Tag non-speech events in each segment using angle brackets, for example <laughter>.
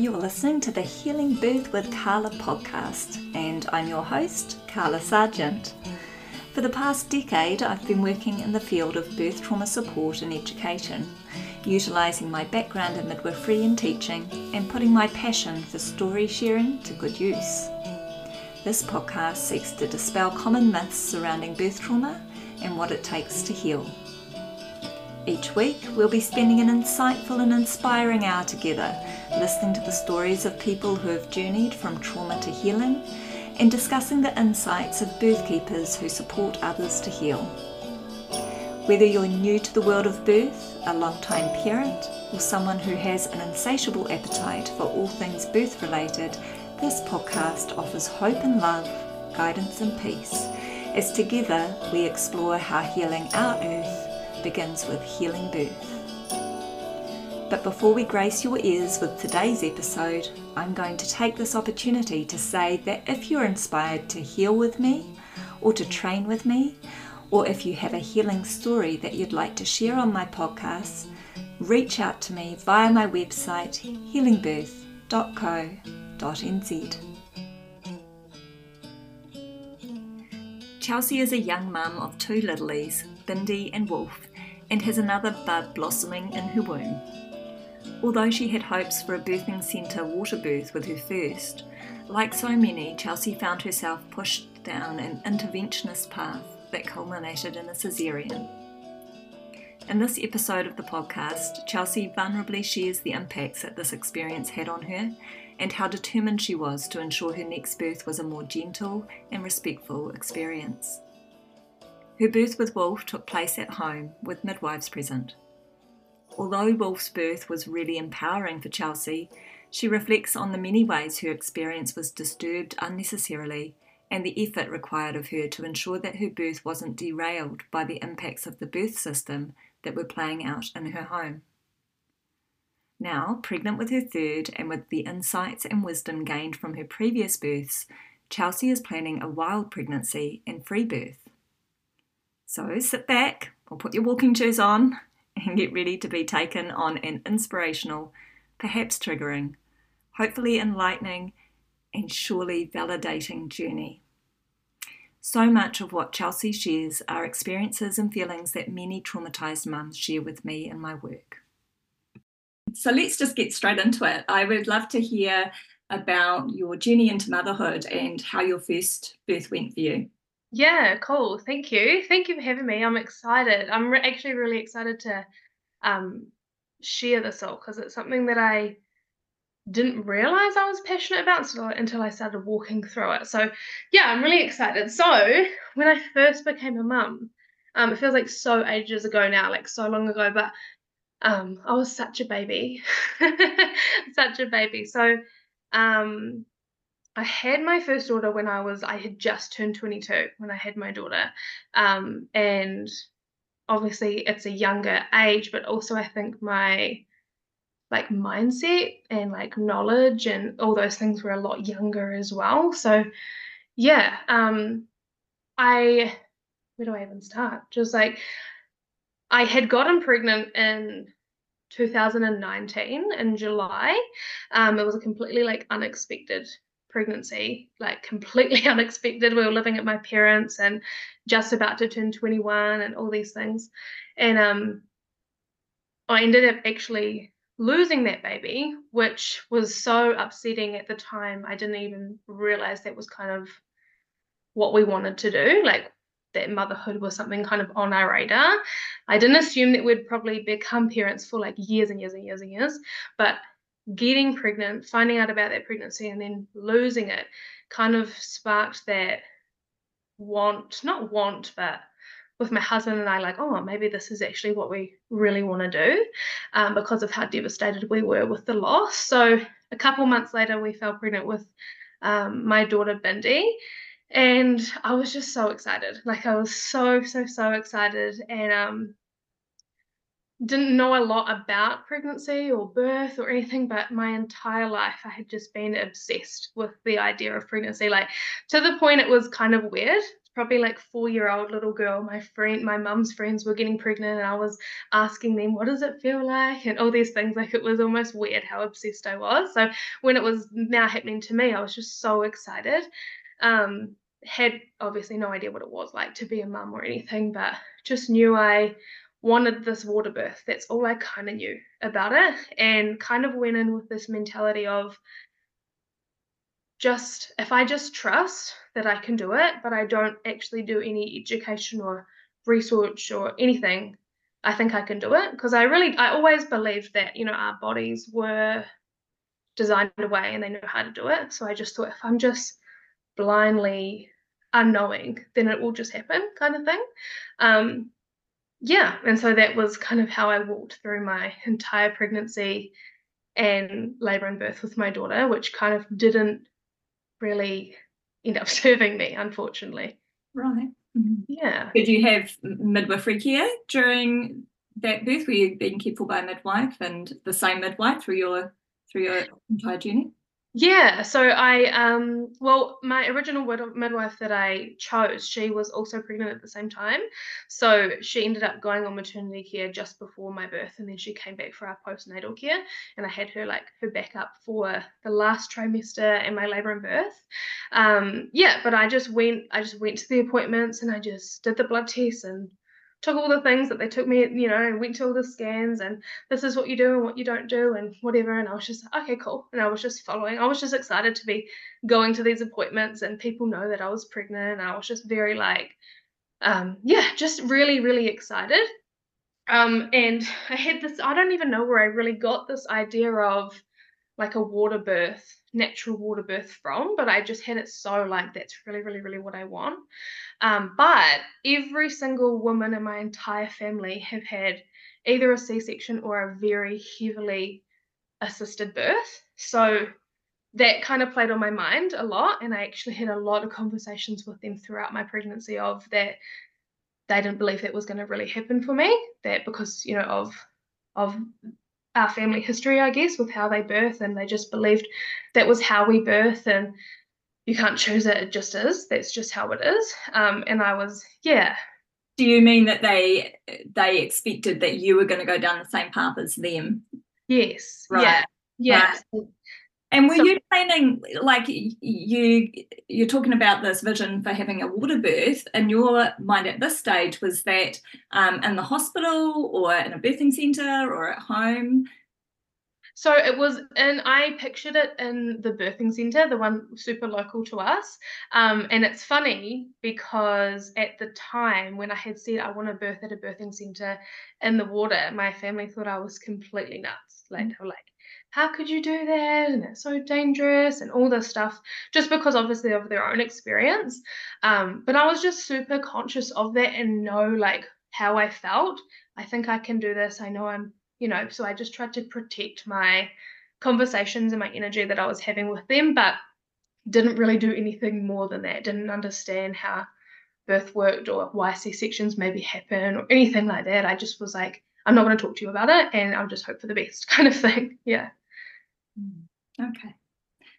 You're listening to the Healing Birth with Carla podcast, and I'm your host, Carla Sargent. For the past decade, I've been working in the field of birth trauma support and education, utilising my background in midwifery and teaching, and putting my passion for story sharing to good use. This podcast seeks to dispel common myths surrounding birth trauma and what it takes to heal. Each week, we'll be spending an insightful and inspiring hour together, listening to the stories of people who have journeyed from trauma to healing and discussing the insights of birth keepers who support others to heal. Whether you're new to the world of birth, a long-time parent, or someone who has an insatiable appetite for all things birth related, this podcast offers hope and love, guidance and peace, as together we explore how healing our earth begins with healing birth. But before we grace your ears with today's episode, I'm going to take this opportunity to say that if you're inspired to heal with me, or to train with me, or if you have a healing story that you'd like to share on my podcast, reach out to me via my website healingbirth.co.nz. Chelsea is a young mum of two littlies, Bindi and Wolf, and has another bud blossoming in her womb. Although she had hopes for a birthing centre water birth with her first, like so many, Chelsea found herself pushed down an interventionist path that culminated in a caesarean. In this episode of the podcast, Chelsea vulnerably shares the impacts that this experience had on her and how determined she was to ensure her next birth was a more gentle and respectful experience. Her birth with Wolf took place at home with midwives present. Although Wolf's birth was really empowering for Chelsea, she reflects on the many ways her experience was disturbed unnecessarily and the effort required of her to ensure that her birth wasn't derailed by the impacts of the birth system that were playing out in her home. Now, pregnant with her third and with the insights and wisdom gained from her previous births, Chelsea is planning a wild pregnancy and free birth. So sit back or put your walking shoes on and get ready to be taken on an inspirational, perhaps triggering, hopefully enlightening, and surely validating journey. So much of what Chelsea shares are experiences and feelings that many traumatized mums share with me in my work. So let's just get straight into it. I would love to hear about your journey into motherhood and how your first birth went for you. Yeah, cool. Thank you. Thank you for having me. I'm excited. I'm re- actually really excited to um, share this all because it's something that I didn't realize I was passionate about until I started walking through it. So, yeah, I'm really excited. So, when I first became a mum, um, it feels like so ages ago now, like so long ago, but um, I was such a baby, <laughs> such a baby. So, um, I had my first daughter when I was I had just turned 22 when I had my daughter. Um, and obviously it's a younger age, but also I think my like mindset and like knowledge and all those things were a lot younger as well. So yeah, um I where do I even start? Just like I had gotten pregnant in 2019 in July. Um, it was a completely like unexpected pregnancy, like completely <laughs> unexpected. We were living at my parents and just about to turn 21 and all these things. And um, I ended up actually losing that baby, which was so upsetting at the time. I didn't even realize that was kind of what we wanted to do. Like that motherhood was something kind of on our radar. I didn't assume that we'd probably become parents for like years and years and years and years, but getting pregnant, finding out about that pregnancy, and then losing it kind of sparked that want, not want, but with my husband and I, like, oh, maybe this is actually what we really want to do um, because of how devastated we were with the loss. So a couple months later, we fell pregnant with um, my daughter Bindi. And I was just so excited. Like I was so, so, so excited. And um, didn't know a lot about pregnancy or birth or anything, but my entire life I had just been obsessed with the idea of pregnancy, like to the point it was kind of weird. Probably like four year old little girl. My friend, my mum's friends were getting pregnant, and I was asking them, "What does it feel like?" and all these things. Like it was almost weird how obsessed I was. So when it was now happening to me, I was just so excited. Um, had obviously no idea what it was like to be a mum or anything, but just knew I wanted this water birth. That's all I kind of knew about it, and kind of went in with this mentality of just if I just trust that I can do it, but I don't actually do any education or research or anything, I think I can do it because I really I always believed that you know our bodies were designed a way and they know how to do it. So I just thought if I'm just blindly unknowing, then it will just happen, kind of thing. Um, yeah, and so that was kind of how I walked through my entire pregnancy and labor and birth with my daughter, which kind of didn't really end up <laughs> serving me, unfortunately. Right. Mm-hmm. Yeah. Did you have midwifery care during that birth? Were you being cared for by a midwife and the same midwife through your through your entire journey? Yeah, so I um well my original midwife that I chose, she was also pregnant at the same time. So she ended up going on maternity care just before my birth and then she came back for our postnatal care and I had her like her backup for the last trimester and my labor and birth. Um yeah, but I just went I just went to the appointments and I just did the blood tests and took all the things that they took me, you know, and went to all the scans and this is what you do and what you don't do and whatever. And I was just okay, cool. And I was just following. I was just excited to be going to these appointments and people know that I was pregnant. And I was just very like, um, yeah, just really, really excited. Um, and I had this, I don't even know where I really got this idea of like a water birth, natural water birth from, but I just had it so like that's really, really, really what I want. Um, but every single woman in my entire family have had either a C-section or a very heavily assisted birth. So that kind of played on my mind a lot, and I actually had a lot of conversations with them throughout my pregnancy of that they didn't believe that was going to really happen for me. That because you know of of our family history, I guess, with how they birth, and they just believed that was how we birth, and you can't choose it; it just is. That's just how it is. Um, and I was, yeah. Do you mean that they they expected that you were going to go down the same path as them? Yes. Right. Yeah. Yeah. Right. And were so, you planning like you you're talking about this vision for having a water birth in your mind at this stage was that um, in the hospital or in a birthing centre or at home? So it was and I pictured it in the birthing centre, the one super local to us. Um, and it's funny because at the time when I had said I want to birth at a birthing centre in the water, my family thought I was completely nuts. Like they were like, how could you do that? And it's so dangerous and all this stuff, just because obviously of their own experience. Um, but I was just super conscious of that and know like how I felt. I think I can do this. I know I'm, you know, so I just tried to protect my conversations and my energy that I was having with them, but didn't really do anything more than that. Didn't understand how birth worked or why C sections maybe happen or anything like that. I just was like, I'm not going to talk to you about it and I'll just hope for the best <laughs> kind of thing. Yeah. Mm, okay.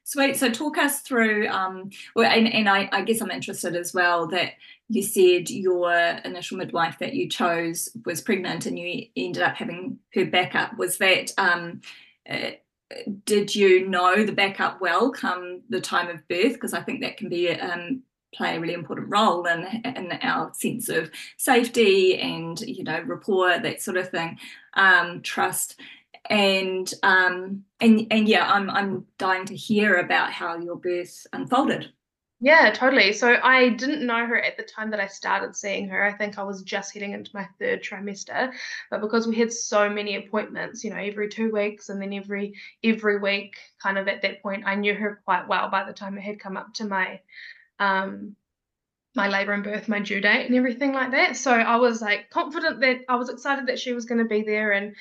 Sweet. So talk us through, um, well, and, and I, I, guess I'm interested as well that you said your initial midwife that you chose was pregnant and you ended up having her backup. Was that, um, uh, did you know the backup well come the time of birth? Because I think that can be um, play a really important role in, in our sense of safety and, you know, rapport, that sort of thing, um, trust and um, and and yeah, I'm I'm dying to hear about how your birth unfolded. Yeah, totally. So I didn't know her at the time that I started seeing her. I think I was just heading into my third trimester, but because we had so many appointments, you know, every two weeks and then every every week, kind of at that point, I knew her quite well by the time it had come up to my um my labor and birth, my due date, and everything like that. So I was like confident that I was excited that she was going to be there and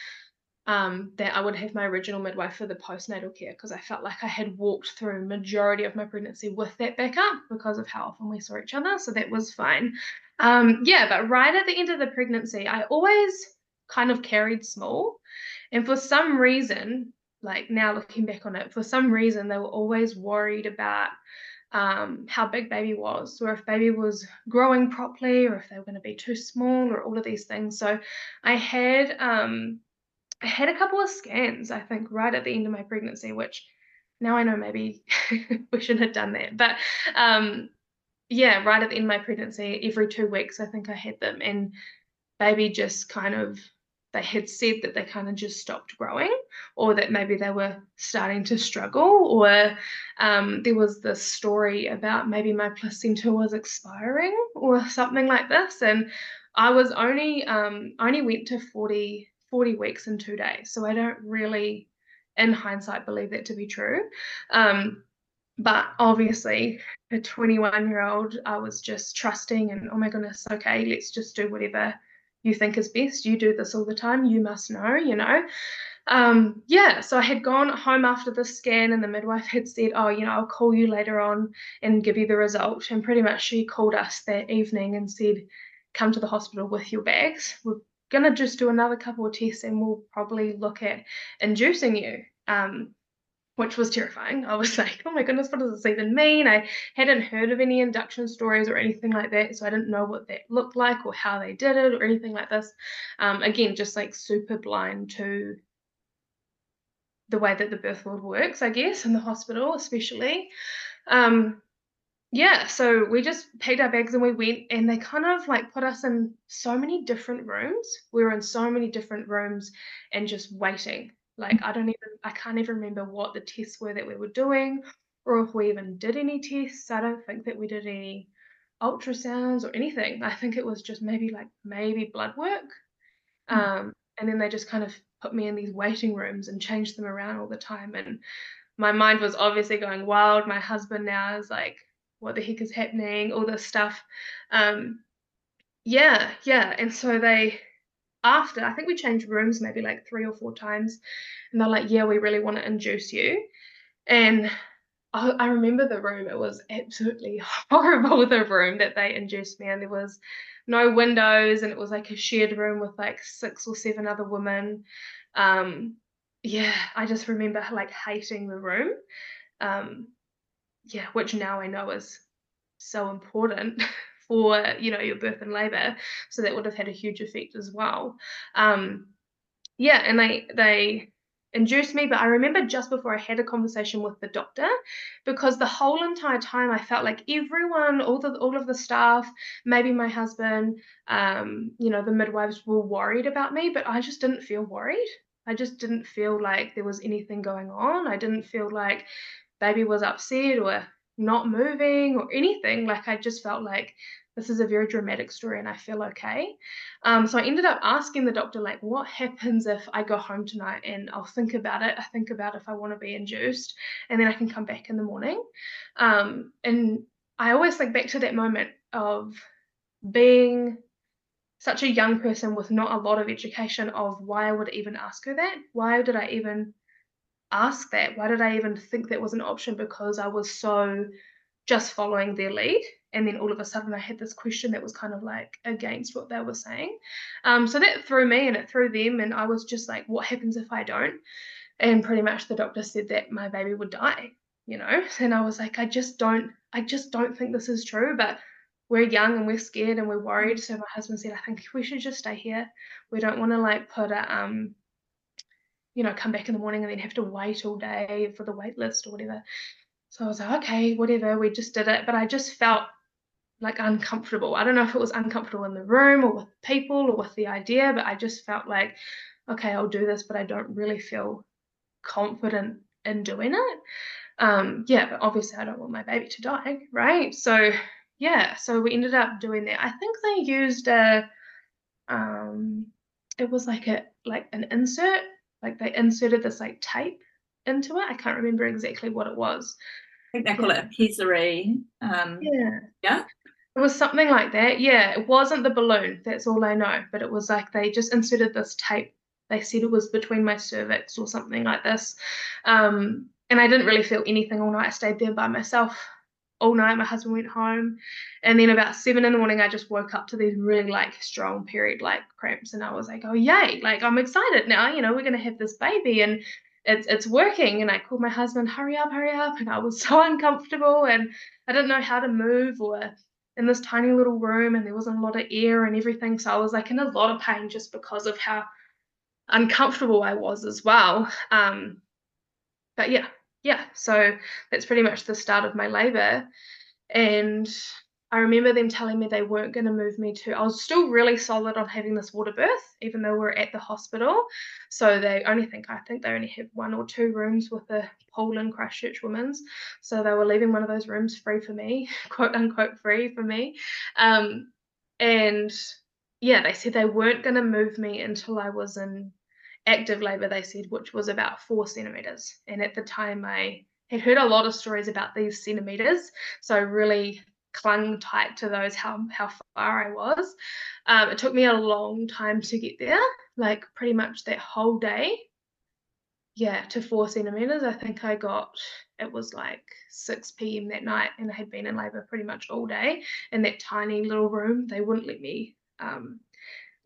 um, that I would have my original midwife for the postnatal care because I felt like I had walked through majority of my pregnancy with that backup because of how often we saw each other. So that was fine. Um, yeah, but right at the end of the pregnancy, I always kind of carried small. And for some reason, like now looking back on it, for some reason, they were always worried about um, how big baby was, or if baby was growing properly, or if they were going to be too small, or all of these things. So I had um, I had a couple of scans, I think, right at the end of my pregnancy, which now I know maybe <laughs> we shouldn't have done that. But um, yeah, right at the end of my pregnancy, every two weeks, I think I had them, and baby just kind of they had said that they kind of just stopped growing or that maybe they were starting to struggle or um, there was this story about maybe my placenta was expiring or something like this and i was only um, only went to 40 40 weeks in two days so i don't really in hindsight believe that to be true um, but obviously a 21 year old i was just trusting and oh my goodness okay let's just do whatever you think is best. You do this all the time. You must know, you know. Um, yeah, so I had gone home after the scan, and the midwife had said, Oh, you know, I'll call you later on and give you the result. And pretty much she called us that evening and said, Come to the hospital with your bags. We're going to just do another couple of tests and we'll probably look at inducing you. Um, which was terrifying. I was <laughs> like, oh my goodness, what does this even mean? I hadn't heard of any induction stories or anything like that, so I didn't know what that looked like or how they did it or anything like this. Um, again, just like super blind to the way that the birth world works, I guess, in the hospital, especially. Um, yeah, so we just packed our bags and we went, and they kind of like put us in so many different rooms. We were in so many different rooms and just waiting like I don't even I can't even remember what the tests were that we were doing or if we even did any tests. I don't think that we did any ultrasounds or anything. I think it was just maybe like maybe blood work. Mm. Um, and then they just kind of put me in these waiting rooms and changed them around all the time. And my mind was obviously going wild. My husband now is like, what the heck is happening? All this stuff. Um, yeah, yeah. And so they after I think we changed rooms maybe like three or four times, and they're like, "Yeah, we really want to induce you," and I, I remember the room. It was absolutely <laughs> horrible. The room that they induced me in. There was no windows, and it was like a shared room with like six or seven other women. Um, yeah, I just remember like hating the room. Um, yeah, which now I know is so important <laughs> for you know your birth and labor. So that would have had a huge effect as well. Um yeah and they they induced me but i remember just before i had a conversation with the doctor because the whole entire time i felt like everyone all the all of the staff maybe my husband um you know the midwives were worried about me but i just didn't feel worried. I just didn't feel like there was anything going on. I didn't feel like baby was upset or not moving or anything like i just felt like this is a very dramatic story and I feel okay. Um, so I ended up asking the doctor, like, what happens if I go home tonight and I'll think about it. I think about if I want to be induced and then I can come back in the morning. Um, and I always think back to that moment of being such a young person with not a lot of education of why I would even ask her that. Why did I even ask that? Why did I even think that was an option? Because I was so just following their lead and then all of a sudden I had this question that was kind of like against what they were saying. Um, so that threw me and it threw them, and I was just like, what happens if I don't? And pretty much the doctor said that my baby would die, you know. <laughs> And I was like, I just don't, I just don't think this is true, but. We're young and we're scared and we're worried. So my husband said, I think we should just stay here. We don't want to like put a um you know, come back in the morning and then have to wait all day for the wait list or whatever. So I was like, okay, whatever, we just did it. But I just felt like uncomfortable. I don't know if it was uncomfortable in the room or with people or with the idea, but I just felt like, okay, I'll do this, but I don't really feel confident in doing it. Um, yeah, but obviously I don't want my baby to die, right? So yeah, so we ended up doing that. I think they used a um it was like a like an insert, like they inserted this like tape into it. I can't remember exactly what it was. I think they call yeah. it a pessary. Um, yeah. Yeah. It was something like that. Yeah, it wasn't the balloon. That's all I know. But it was like they just inserted this tape. They said it was between my cervix or something like this. Um, and I didn't really feel anything all night. I stayed there by myself all night. My husband went home. And then about seven in the morning, I just woke up to these really like strong period like cramps. And I was like, oh, yay. Like, I'm excited now. You know, we're going to have this baby. And it's it's working. And I called my husband, hurry up, hurry up. And I was <laughs> so uncomfortable and I didn't know how to move or in this tiny little room and there wasn't a lot of air and everything. So I was like in a lot of pain just because of how uncomfortable I was as well. Um, but yeah, yeah. So that's pretty much the start of my labor. And I remember them telling me they weren't going to move me to. I was still really solid on having this water birth, even though we are at the hospital. So they only think I think they only have one or two rooms with a pool in Christchurch Women's. So they were leaving one of those rooms free for me, <laughs> quote unquote free for me. Um, and yeah, they said they weren't going to move me until I was in active labour. They said, which was about four centimeters. And at the time, I had heard a lot of stories about these centimeters. So I really clung tight to those how how far I was. Um, it took me a long time to get there, like pretty much that whole day. Yeah, to four centimeters. I think I got it was like 6 p.m. that night, and I had been in labour pretty much all day in that tiny little room. They wouldn't let me um,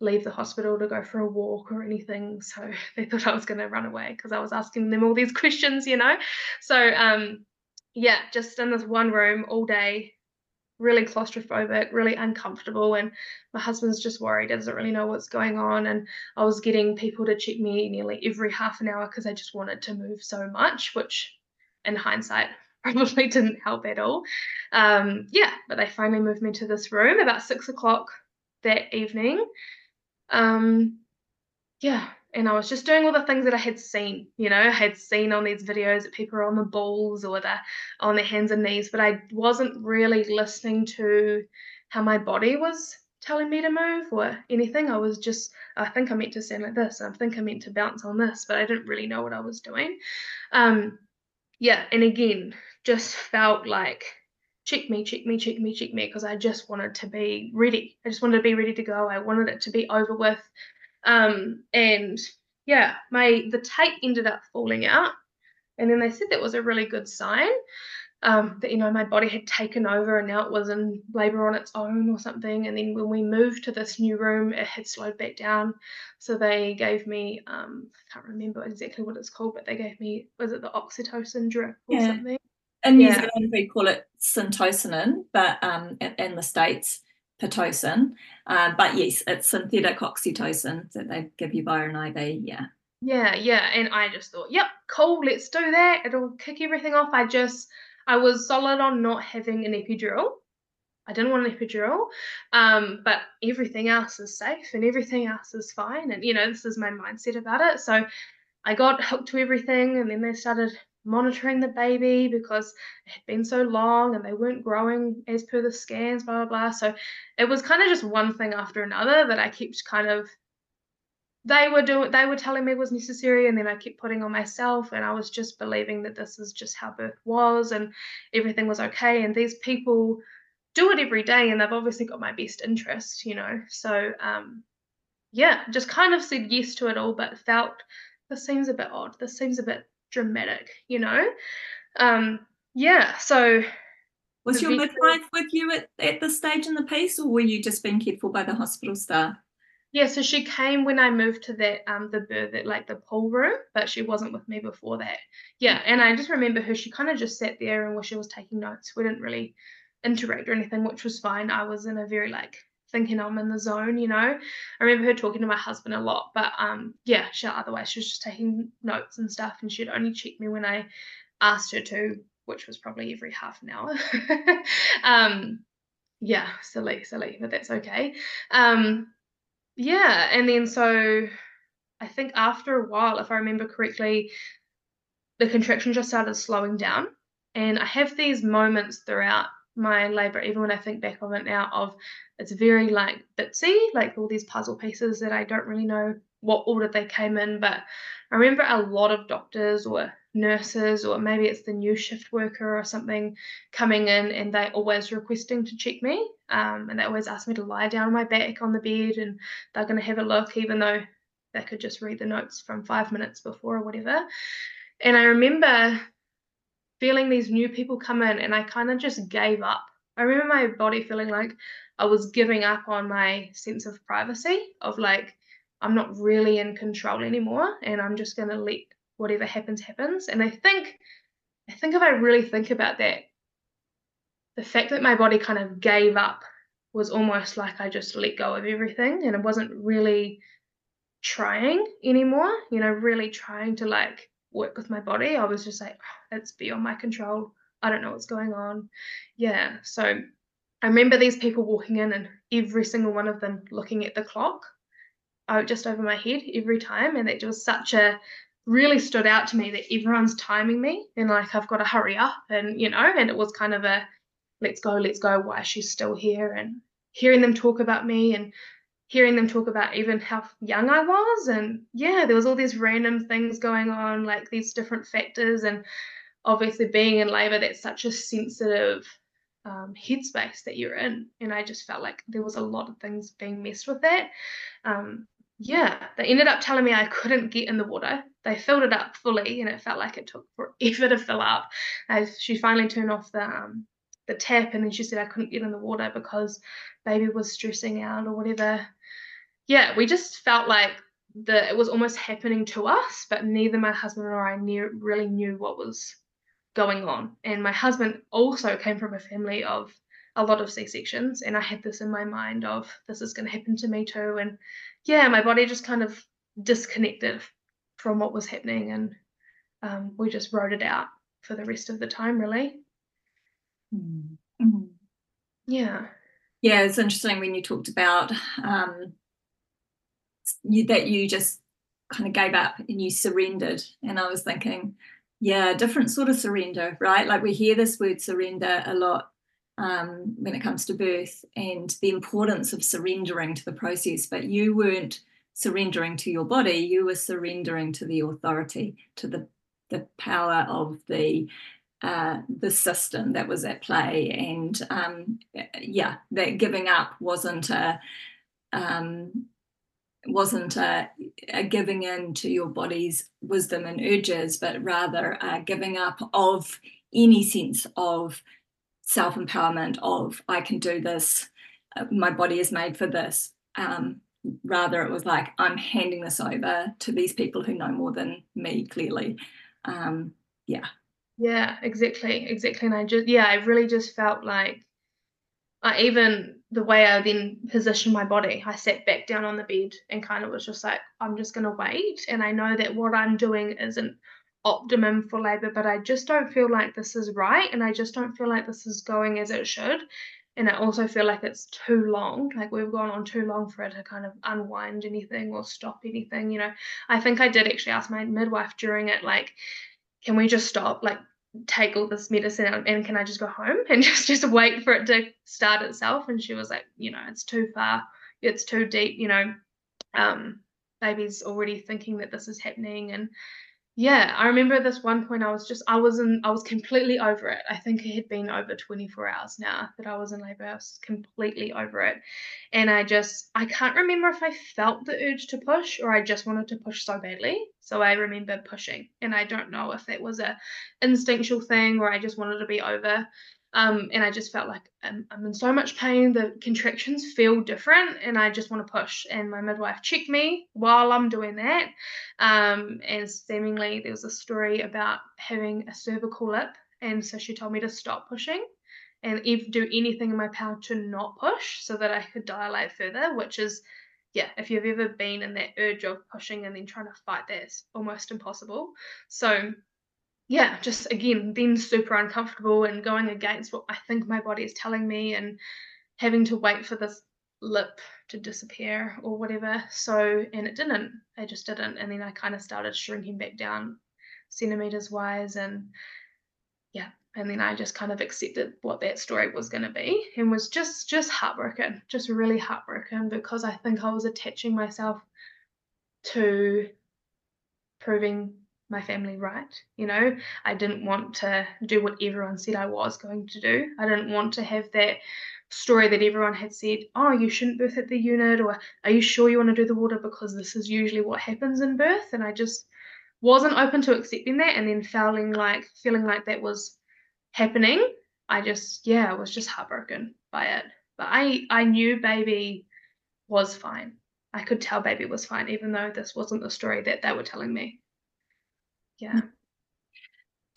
leave the hospital to go for a walk or anything. So <laughs> they thought I was going to run away because I was asking them all these <laughs> questions, you know. So um, yeah, just in this one room all day, really claustrophobic, really uncomfortable. And my husband's just worried, He doesn't really know what's going on. And I was getting people to check me nearly every half an hour because I just wanted to move so much, which in hindsight <laughs> probably didn't help at all. Um, yeah, but they finally moved me to this room about six o'clock that evening. Um, yeah, and I was just doing all the things that I had seen, you know, I had seen on these videos that people are on the balls or they're on their hands and knees, but I wasn't really listening to how my body was telling me to move or anything. I was just, I think I meant to stand like this, I think I meant to bounce on this, but I didn't really know what I was doing. Um, yeah, and again, just felt like check me, check me, check me, check me, because I just wanted to be ready. I just wanted to be ready to go. I wanted it to be over with. Um, and yeah, my the tape ended up falling out, and then they said that was a really good sign. Um, that you know my body had taken over and now it was in labor on its own or something. And then when we moved to this new room, it had slowed back down. So they gave me um, I can't remember exactly what it's called, but they gave me was it the oxytocin drip or yeah. something? In New. Zealand, we call it syntocinon, but um, in, in the States, pitocin. Uh, but yes, it's synthetic oxytocin that they give you via an IV. Yeah. Yeah, yeah. And I just thought, yep, cool, let's do that. It'll kick everything off. I just, I was solid on not having an epidural. I didn't want an epidural, um, but everything else is safe and everything else is fine. And, you know, this is my mindset about it. So I got hooked to everything and then they started monitoring the baby because it had been so long and they weren't growing as per the scans, blah, blah, blah. So it was kind of just one thing after another that I kept kind of they were doing they were telling me was necessary and then I kept putting on myself and I was just believing that this is just how birth was and everything was okay and these people do it every day and they've obviously got my best interest, you know. So um yeah, just kind of said yes to it all but felt this seems a bit odd. This seems a bit dramatic, you know? Um, yeah, so. Was your midwife with you at, at this stage in the piece, or were you just being cared for by the hospital staff? Yeah, so she came when I moved to that um the birth like the pool room, but she wasn't with me before that. Yeah, and I just remember her. She kind of just sat there and she was taking notes. We didn't really interact or anything, which was fine. I was in a very like thinking I'm in the zone, you know. I remember her talking to my husband a lot, but um, yeah, she otherwise she was just taking notes and stuff, and she'd only check me when I asked her to, which was probably every half an hour. <laughs> um, yeah, silly, silly, but that's okay. Um, yeah, and then so I think after a while, if I remember correctly, the contraction just started slowing down, and I have these moments throughout my labor, even when I think back on it now, of it's very like bitsy, like all these puzzle pieces that I don't really know what order they came in. But I remember a lot of doctors or nurses, or maybe it's the new shift worker or something coming in, and they always requesting to check me. Um, and they always ask me to lie down on my back on the bed, and they're going to have a look, even though they could just read the notes from five minutes before or whatever. And I remember feeling these new people come in and I kind of just gave up. I remember my body feeling like I was giving up on my sense of privacy, of like, I'm not really in control anymore and I'm just going to let whatever happens, happens. And I think, I think if I really think about that, the fact that my body kind of gave up was almost like I just let go of everything and it wasn't really trying anymore, you know, really trying to like work with my body. I was just like, oh, it's beyond my control. I don't know what's going on. Yeah. So I remember these people walking in and every single one of them looking at the clock uh, just over my head every time. And it was such a really stood out to me that everyone's timing me and like I've got to hurry up and you know, and it was kind of a let's go, let's go, why she's still here and hearing them talk about me and hearing them talk about even how young I was and yeah, there was all these random things going on, like these different factors and obviously being in labor that's such a sensitive um, headspace that you're in and I just felt like there was a lot of things being messed with that. Um, yeah, they ended up telling me I couldn't get in the water. They filled it up fully, and it felt like it took forever to fill up. As she finally turned off the um, the tap, and then she said I couldn't get in the water because baby was stressing out or whatever. Yeah, we just felt like the it was almost happening to us, but neither my husband or I knew really knew what was going on. And my husband also came from a family of a lot of C sections, and I had this in my mind of this is going to happen to me too, and yeah, my body just kind of disconnected from what was happening, and um, we just wrote it out for the rest of the time, really. Mm. Yeah. Yeah, it's interesting when you talked about um, you, that you just kind of gave up and you surrendered. And I was thinking, yeah, different sort of surrender, right? Like we hear this word surrender a lot um, when it comes to birth and the importance of surrendering to the process, but you weren't surrendering to your body, you were surrendering to the authority, to the the power of the uh, the system that was at play, and um, yeah, that giving up wasn't a um, wasn't a, a, giving in to your body's wisdom and urges, but rather a giving up of any sense of self empowerment of I can do this, uh, my body is made for this. Um, rather, it was like I'm handing this over to these people who know more than me, clearly. Um, yeah. Yeah, exactly, exactly. And I just, yeah, I really just felt like I even the way I then positioned my body, I sat back down on the bed and kind of was just like, I'm just going to wait. And I know that what I'm doing isn't optimum for Labour, but I just don't feel like this is right. And I just don't feel like this is going as it should. And I also feel like it's too long. Like we've gone on too long for it to kind of unwind anything or stop anything. You know, I think I did actually ask my midwife during it, like, can we just stop? Like, take all this medicine out and can I just go home <laughs> and just just wait for it to start itself? And she was like, you know, it's too far, it's too deep, you know. Um, baby's already thinking that this is happening and yeah, I remember at this one point I was just I wasn't I was completely over it. I think it had been over 24 hours now that I was in labor. I was completely over it. And I just I can't remember if I felt the urge to push or I just wanted to push so badly. So I remember pushing. And I don't know if that was a instinctual thing or I just wanted to be over. Um, and I just felt like I'm, I'm, in so much pain. The contractions feel different, and I just want to push. And my midwife checked me while I'm doing that. Um, and seemingly, there was a story about having a cervical lip, and so she told me to stop pushing and if, do anything in my power to not push so that I could dilate further, which is yeah, if you've ever been in that urge of pushing and then trying to fight that, it's almost impossible. So yeah, just again, being super uncomfortable and going against what I think my body is telling me and having to wait for this lip to disappear or whatever. So, and it didn't, I just didn't. And then I kind of started shrinking back down centimeters wise. And yeah, and then I just kind of accepted what that story was going to be and was just, just heartbroken, just really heartbroken because I think I was attaching myself to proving my family right. You know, I didn't want to do what everyone said I was going to do. I didn't want to have that story that everyone had said, oh, you shouldn't birth at the unit, or are you sure you want to do the water because this is usually what happens in birth? And I just wasn't open to accepting that and then feeling like feeling like that was happening. I just yeah, I was just heartbroken by it. But I I knew baby was fine. I could tell baby was fine, even though this wasn't the story that they were telling me. Yeah.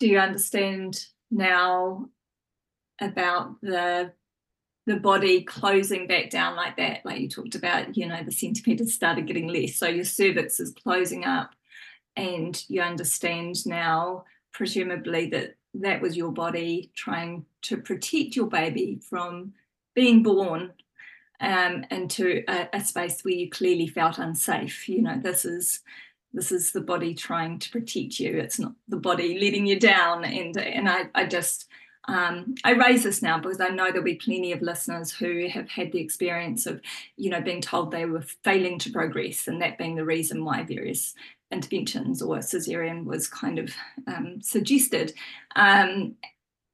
Do you understand now about the the body closing back down like that? Like you talked about, you know, the centimeters started getting less. So your cervix is closing up, and you understand now, presumably, that that was your body trying to protect your baby from being born um, into a, a, space where you clearly felt unsafe. You know, this is this is the body trying to protect you. It's not the body letting you down. And and I, I just um, I raise this now because I know there'll be plenty of listeners who have had the experience of, you know, being told they were failing to progress, and that being the reason why various interventions or cesarean was kind of um, suggested, um,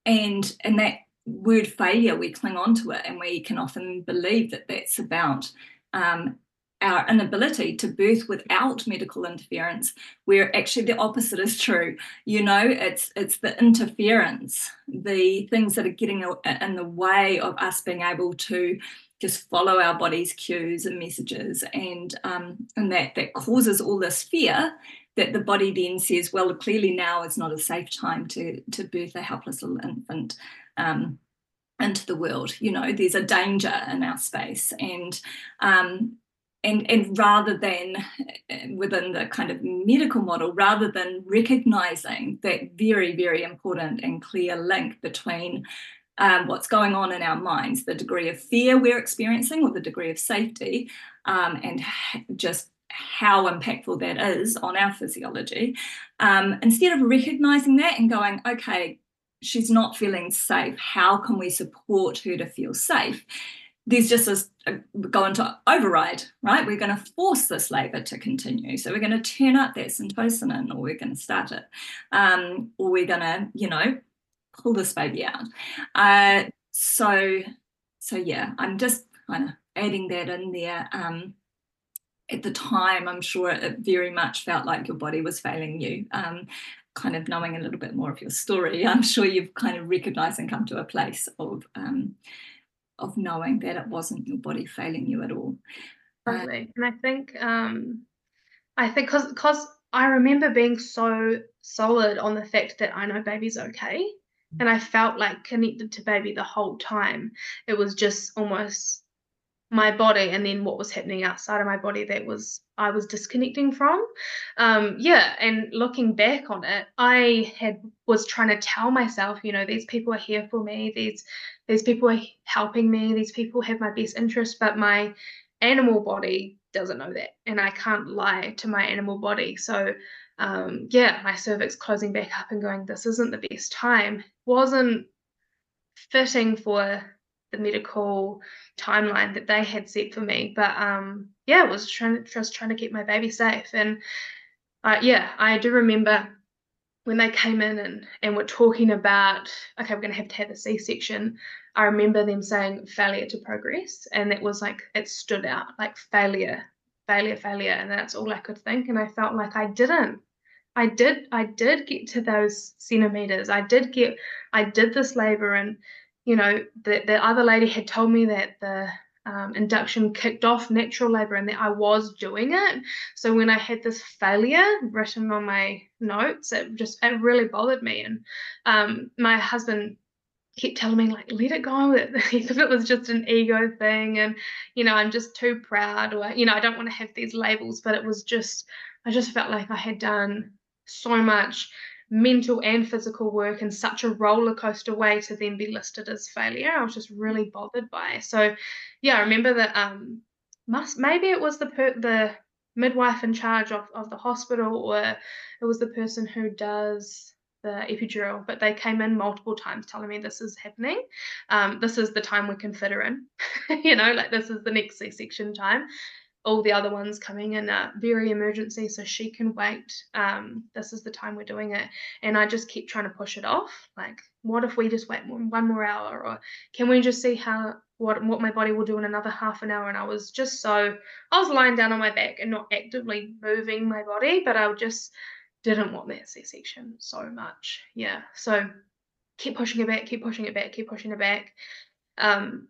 and and that word failure, we cling on to it and we can often believe that that's about um, our inability to birth without medical interference, where actually the opposite is true. You know, it's it's the interference, the things that are getting in the way of us being able to just follow our body's cues and messages, and um, and that that causes all this fear that the body then says, well, clearly now is not a safe time to to birth a helpless little infant um, into the world. You know, there's a danger in our space, and um, and and rather than within the kind of medical model, rather than recognizing that very very important and clear link between um, what's going on in our minds, the degree of fear we're experiencing, or the degree of safety, um, and just how impactful that is on our physiology. Um, instead of recognizing that and going, okay, she's not feeling safe. How can we support her to feel safe? There's just this uh, going to override, right? We're going to force this labour to continue. So we're going to turn up that syntocinon, or we're going to start it, um, or we're going to, you know, pull this baby out. Uh, so, so yeah, I'm just kind of adding that in there. Um, at the time, I'm sure it very much felt like your body was failing you. Um, kind of knowing a little bit more of your story, <laughs> I'm sure you've kind of recognized and come to a place of um, of knowing that it wasn't your body failing you at all. Totally. Uh, and I think um, I think because because I remember being so solid on the fact that I know baby's okay. And I felt like connected to baby the whole time. It was just almost my body and then what was happening outside of my body that was I was disconnecting from. Um, yeah, and looking back on it, I had was trying to tell myself, you know, these people are here for me. These these people are helping me. These people have my best interest, but my animal body doesn't know that, and I can't lie to my animal body. So, um, yeah, my cervix closing back up and going, this isn't the best time. wasn't fitting for the medical timeline that they had set for me. But um, yeah, it was trying to, just trying to keep my baby safe. And uh, yeah, I do remember when they came in and, and were talking about, okay, we're going to have to have a C section. I remember them saying failure to progress. And it was like, it stood out like failure, failure, failure. And that's all I could think. And I felt like I didn't. I did I did get to those centimeters. I did get I did this labor and you know, the, the other lady had told me that the um, induction kicked off natural labor and that I was doing it. So when I had this failure written on my notes, it just it really bothered me. And um, my husband kept telling me like let it go <laughs> if it was just an ego thing and you know i'm just too proud or you know i don't want to have these labels but it was just i just felt like i had done so much mental and physical work in such a roller coaster way to then be listed as failure. I was just really bothered by. So, yeah, I remember that um, must maybe it was the per, the midwife in charge of, of the hospital or it was the person who does the epidural, but they came in multiple times telling me this is happening. Um, this is the time we can fit her in. <laughs> you know, like this is the next C section time all the other ones coming in a very emergency so she can wait. Um, this is the time we're doing it. And i just keep trying to push it off. Like what if we just wait one more hour? Or can we just see how what what my body will do in another half an hour? And i was just so i was lying down on my back and not actively moving my body but i just didn't want that c-section so much. Yeah so keep pushing it back keep pushing it back keep pushing it back. Um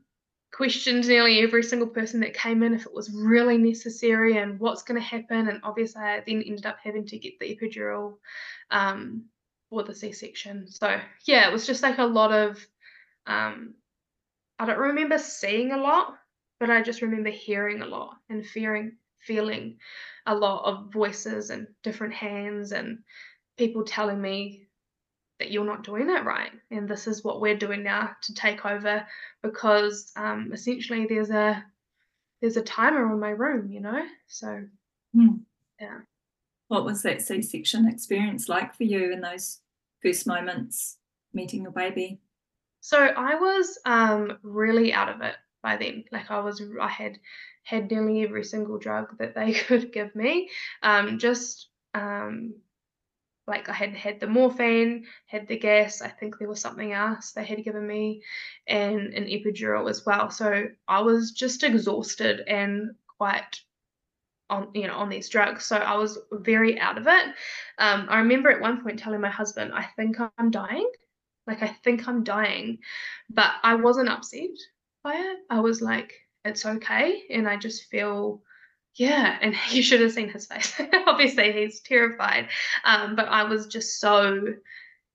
questioned nearly every single person that came in if it was really necessary and what's going to happen. And obviously, I then ended up having to get the epidural um, for the C section. So, yeah, it was just like a lot of, um, I don't remember seeing a lot, but I just remember hearing a lot and fearing, feeling a lot of voices and different hands and people telling me that you're not doing that right. And this is what we're doing now to take over because um, essentially there's a there's a timer on my room you know? So mm. yeah. What was that c-section experience like for you in those first moments meeting your baby? So i was um, really out of it by then. Like i was i had had nearly every single drug that they <laughs> could give me. Um, just um, like I had had the morphine, had the gas. I think there was something else they had given me, and an epidural as well. So I was just exhausted and quite on you know on these drugs. So I was very out of it. Um, I remember at one point telling my husband, "I think I'm dying." Like I think I'm dying, but I wasn't upset by it. I was like, "It's okay," and I just feel yeah, and <laughs> you should have seen his face. <laughs> Obviously, he's terrified. Um, but I was just so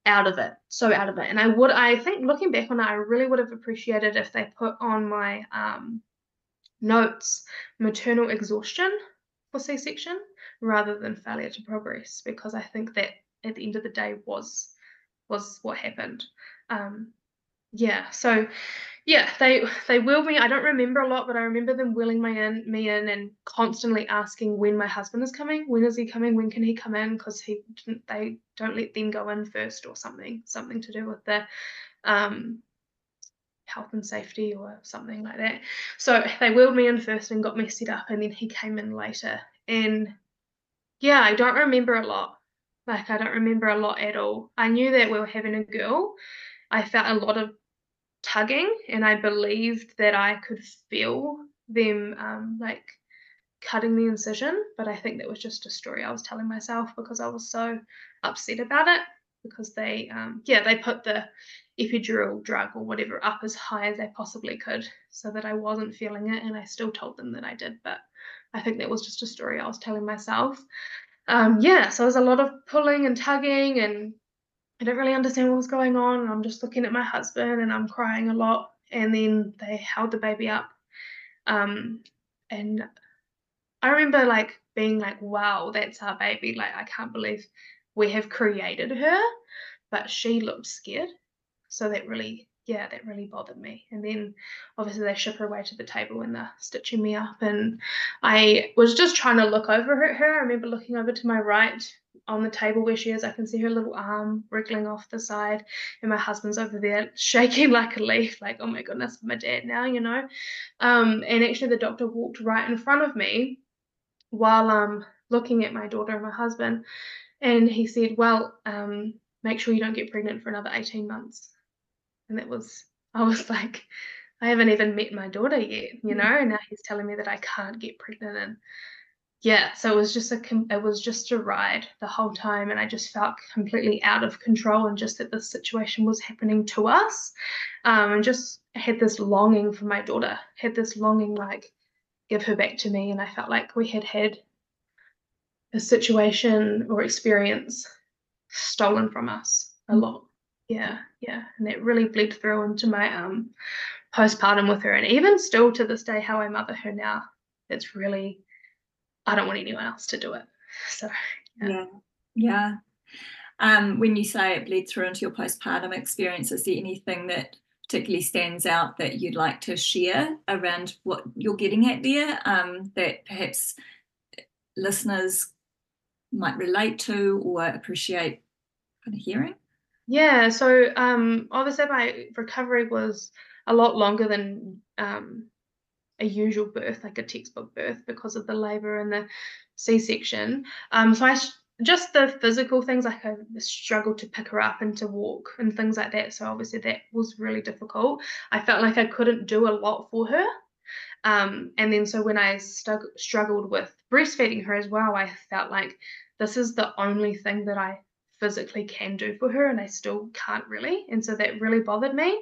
out of it, so out of it. And I would, I think, looking back on it, I really would have appreciated if they put on my um, notes maternal exhaustion for C-section rather than failure to progress, because I think that at the end of the day was was what happened. Um, yeah, so yeah, they they wheeled me. I don't remember a lot, but I remember them wheeling my in me in and constantly asking when my husband is coming. When is he coming? When can he come in? Because he didn't. They don't let them go in first or something. Something to do with the um, health and safety or something like that. So they wheeled me in first and got me set up, and then he came in later. And yeah, I don't remember a lot. Like I don't remember a lot at all. I knew that we were having a girl. I felt a lot of tugging, and I believed that I could feel them um, like cutting the incision. But I think that was just a story I was telling myself because I was so upset about it. Because they, um, yeah, they put the epidural drug or whatever up as high as they possibly could so that I wasn't feeling it. And I still told them that I did. But I think that was just a story I was telling myself. Um, yeah, so there's a lot of pulling and tugging and I don't really understand what was going on. I'm just looking at my husband and I'm crying a lot. And then they held the baby up. Um, and I remember like being like, wow, that's our baby. Like, I can't believe we have created her. But she looked scared. So that really, yeah, that really bothered me. And then obviously they ship her away to the table and they're stitching me up. And I was just trying to look over at her. I remember looking over to my right on the table where she is. I can see her little arm wriggling off the side, and my husband's over there shaking <laughs> like a leaf, like, oh my goodness, my dad now, you know. Um, and actually, the doctor walked right in front of me while um looking at my daughter and my husband, and he said, well, um, make sure you don't get pregnant for another 18 months. And that was, <laughs> I was like, I haven't even met my daughter yet, you mm. know, and now he's telling me that I can't get pregnant and yeah so it was just a it was just a ride the whole time and i just felt completely out of control and just that this situation was happening to us um, and just had this longing for my daughter had this longing like give her back to me and i felt like we had had a situation or experience stolen from us a mm. lot yeah yeah and it really bled through into my um postpartum with her and even still to this day how i mother her now it's really I don't want anyone else to do it. <laughs> So yeah. Yeah. yeah. Um, when you say it bled through into your postpartum experience, is there anything that particularly stands out that you'd like to share around what you're getting at there um, that perhaps listeners might relate to or appreciate kind of hearing? Yeah, so um, obviously my recovery was a lot longer than um, a usual birth, like a textbook birth, because of the labour and the C-section. Um, so I just the physical things, like I struggled to pick her up and to walk and things like that. So obviously that was really difficult. I felt like I couldn't do a lot for her. Um, and then so when I stu- struggled with breastfeeding her as well, I felt like this is the only thing that I physically can do for her, and I still can't really. And so that really bothered me.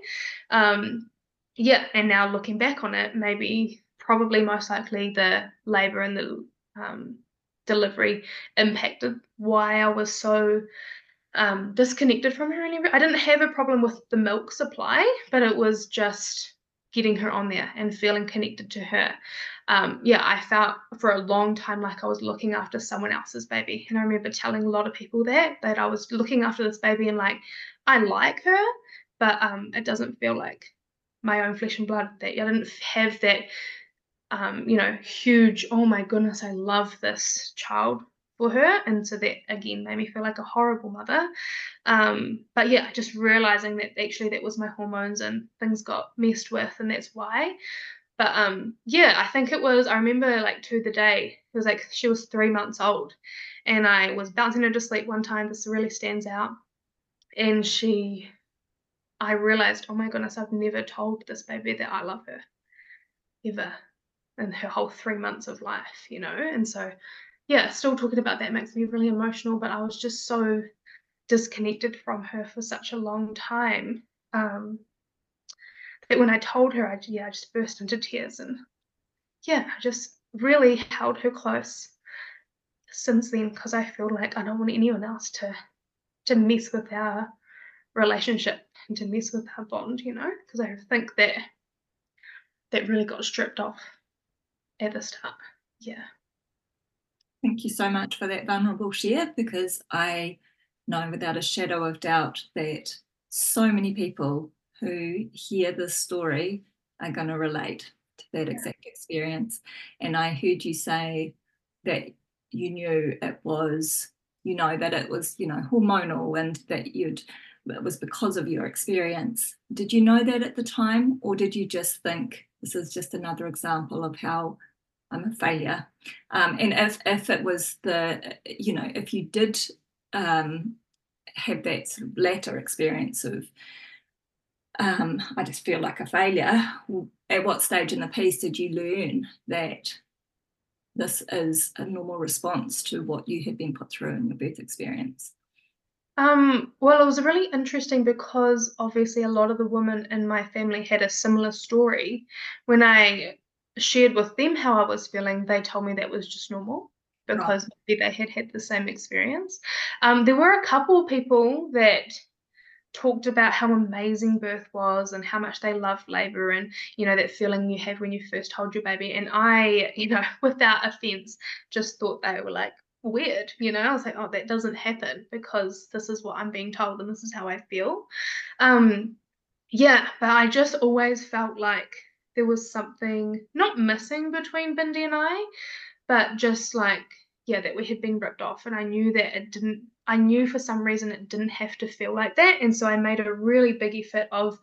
Um, yeah, and now looking back on it, maybe probably most likely the labor and the um, delivery impacted why I was so um, disconnected from her. I didn't have a problem with the milk supply, but it was just getting her on there and feeling connected to her. Um, yeah, I felt for a long time like I was looking after someone else's baby. And I remember telling a lot of people that, that I was looking after this baby and like, I like her, but um, it doesn't feel like my own flesh and blood. That I didn't have that, um, you know, huge, oh my goodness, I love this child for her. And so that again made me feel like a horrible mother. Um, but yeah just realizing that actually that was my hormones and things got messed with and that's why. But um yeah i think it was i remember like to the day it was like she was three months old and i was bouncing her to sleep one time this really stands out. And she i realized oh my goodness i've never told this baby that i love her ever in her whole three months of life you know and so yeah, still talking about that makes me really emotional, but I was just so disconnected from her for such a long time. Um, that when I told her, I yeah, I just burst into tears and yeah, I just really held her close since then because I feel like I don't want anyone else to to mess with our relationship and to mess with our bond, you know, because I think that that really got stripped off at the start. Yeah. Thank you so much for that vulnerable share because I know without a shadow of doubt that so many people who hear this story are going to relate to that exact experience. And I heard you say that you knew it was, you know, that it was, you know, hormonal and that you'd, it was because of your experience. Did you know that at the time, or did you just think this is just another example of how I'm a failure. Um, and if if it was the, you know, if you did um, have that sort of latter experience of, um, I just feel like a failure. At what stage in the piece did you learn that this is a normal response to what you had been put through in your birth experience? Um, well, it was really interesting because obviously a lot of the women in my family had a similar story. When I shared with them how I was feeling, they told me that was just normal because right. maybe they had had the same experience. Um, there were a couple of people that talked about how amazing birth was and how much they loved labor and you know that feeling you have when you first hold your baby and i <laughs> you know without offense just thought they were like weird you know i was like oh that doesn't happen because this is what i'm being told and this is how i feel um yeah but i just always felt like there was something not missing between Bindi and I, but just like, yeah, that we had been ripped off. And I knew that it didn't, I knew for some reason it didn't have to feel like that. And so I made a really big effort of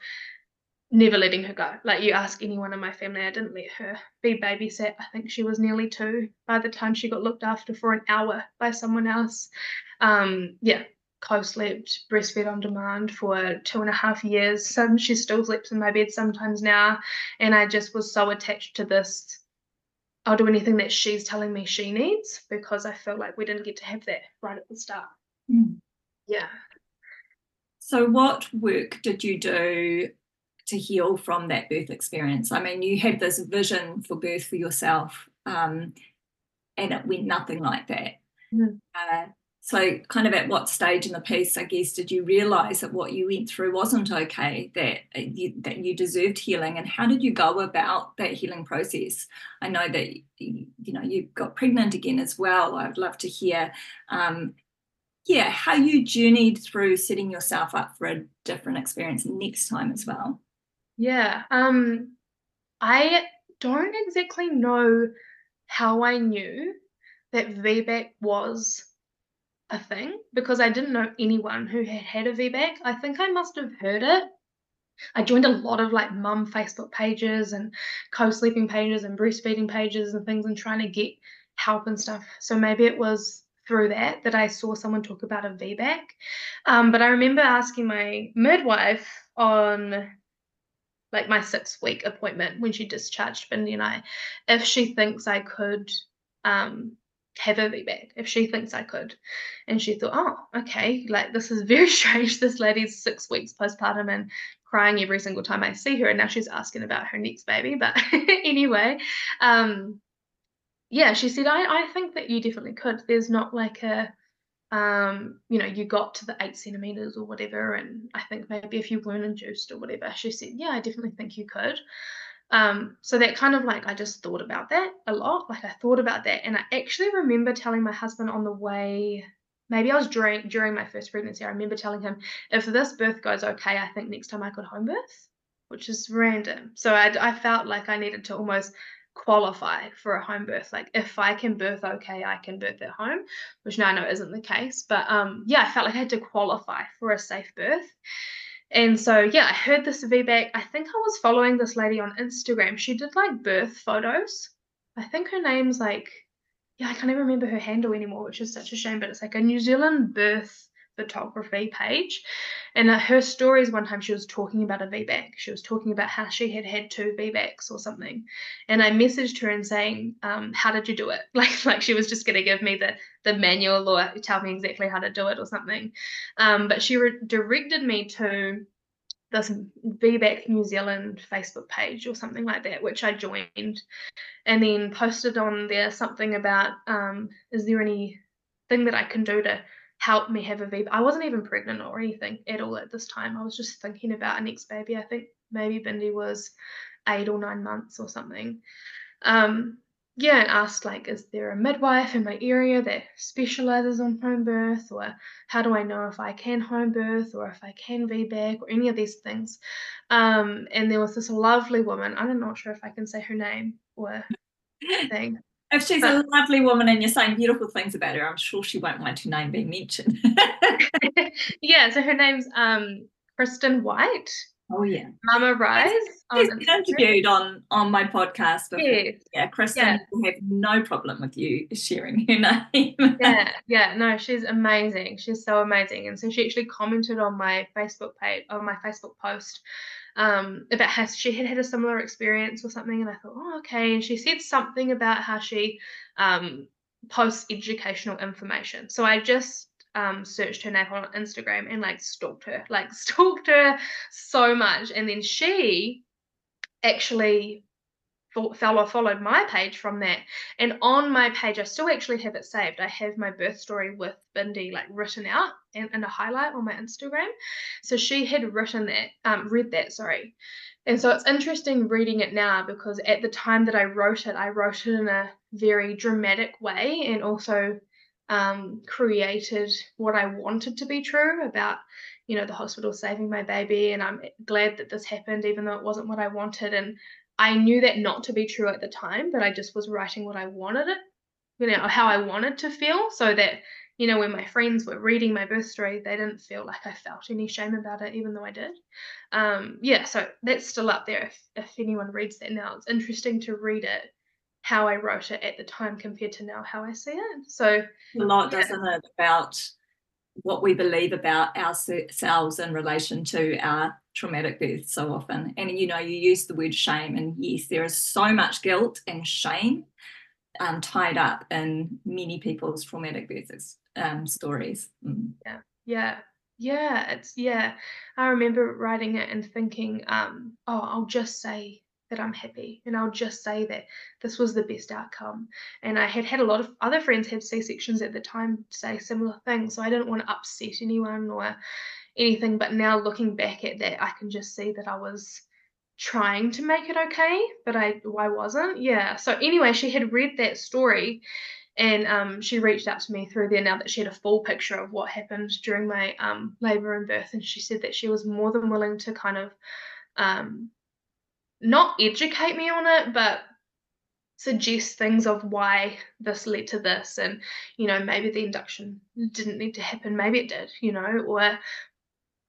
never letting her go. Like you ask anyone in my family, I didn't let her be babysat. I think she was nearly two by the time she got looked after for an hour by someone else. Um, yeah, co-slept, breastfed on demand for two and a half years. Some she still sleeps in my bed sometimes now, and I just was so attached to this. I'll do anything that she's telling me she needs because I felt like we didn't get to have that right at the start. Mm. Yeah. So, what work did you do to heal from that birth experience? I mean, you had this vision for birth for yourself, um, and it went nothing like that. Mm. Uh, so, kind of at what stage in the piece, I guess, did you realise that what you went through wasn't okay, that uh, you, that you deserved healing, and how did you go about that healing process? I know that you know you got pregnant again as well. I'd love to hear, um, yeah, how you journeyed through setting yourself up for a different experience next time as well. Yeah, um, I don't exactly know how I knew that VBAC was a thing because I didn't know anyone who had had a VBAC. I think I must have heard it. I joined a lot of like mum Facebook pages and co-sleeping pages and breastfeeding pages and things and trying to get help and stuff. So maybe it was through that that I saw someone talk about a VBAC. Um, but I remember asking my midwife on like my six week appointment when she discharged Bindi and I if she thinks I could um, have a VBAC if she thinks I could. And she thought, oh, okay, like this is very <laughs> strange. This lady's six weeks postpartum and crying every single time I see her, and now she's asking about her next baby. But <laughs> anyway, um, yeah, she said, I, I think that you definitely could. There's not like a, um, you know, you got to the eight centimeters or whatever, and I think maybe if you weren't induced or whatever, she said, yeah, I definitely think you could. Um, so that kind of like I just thought about that a lot. Like I thought about that, and I actually remember telling my husband on the way maybe I was during during my first pregnancy. I remember telling him, if this birth goes okay, I think next time I could home birth, which is random. So I, I felt like I needed to almost qualify for a home birth. Like if I can birth okay, I can birth at home, which now I know isn't the case. But um, yeah, I felt like I had to qualify for a safe birth. And so yeah, I heard this VBAC. I think I was following this lady on Instagram. She did like birth photos. I think her name's like yeah, I can't even remember her handle anymore, which is such a shame. But it's like a New Zealand birth photography page. And her stories one time she was talking about a VBAC. She was talking about how she had had two VBACs or something. And I messaged her and saying, um, "How did you do it?" <laughs> Like like she was just going to give me the the manual or tell me exactly how to do it or something. Um, but she re- directed me to this VBAC New Zealand Facebook page or something like that, which I joined, and then posted on there something about, um, is there anything that I can do to help me have a VBAC? I wasn't even pregnant or anything at all at this time. I was just thinking about a next baby. I think maybe Bindi was eight or nine months or something. Um, yeah, and asked like, is there a midwife in my area that specializes on home birth, or how do I know if I can home birth or if I can VBAC or any of these things? Um, and there was this lovely woman. I'm not sure if I can say her name or <laughs> thing. If she's but, a lovely woman and you're saying beautiful things about her, I'm sure she won't mind her name being mentioned. <laughs> yeah, so her name's um, Kristen White. Oh yeah, Mama Rise. She's been interviewed on on my podcast before. Yes. Yeah, Kristen yeah. will have no problem with you sharing her <laughs> name. yeah, yeah, no, she's amazing. She's so amazing, and so she actually commented on my Facebook page, on my Facebook post, um, about how she had had a similar experience or something, and I thought, oh, okay. And she said something about how she um, posts educational information. So I just um, searched her name on Instagram and like stalked her, like <laughs> stalked her so much. And then she actually follow followed my page from that. And on my page, I still actually have it saved. I have my birth story with Bindi like written out and in a highlight on my Instagram. So she had written that, um, read that, sorry. And so it's interesting reading it now because at the time that I wrote it, I wrote it in a very dramatic way and also um, created what I wanted to be true about, you know, the hospital saving my baby. And I'm glad that this happened, even though it wasn't what I wanted. And I knew that not to be true at the time, but I just was writing what I wanted it, you know, how I wanted to feel so that, you know, when my friends were reading my birth story, they didn't feel like I felt any shame about it, even though I did. Um, yeah, so that's still up there if, if anyone reads that now. It's interesting to read it how I wrote it at the time compared to now how I see it. So a lot, yeah. doesn't it, about what we believe about ourselves in relation to our traumatic birth so often. And you know, you use the word shame, and yes, there is so much guilt and shame um, tied up in many people's traumatic births um, stories. Mm. Yeah, yeah, yeah. It's yeah. I remember writing it and thinking, um, oh, I'll just say that I'm happy and I'll just say that this was the best outcome. And I had had a lot of other friends have C sections at the time say similar things, so I didn't want to upset anyone or anything. But now looking back at that, I can just see that I was trying to make it okay, but I why wasn't. Yeah. So anyway, she had read that story and um, she reached out to me through there now that she had a full picture of what happened during my um, labor and birth and she said that she was more than willing to kind of um, not educate me on it, but suggest things of why this led to this and you know maybe the induction didn't need to happen maybe it did you know or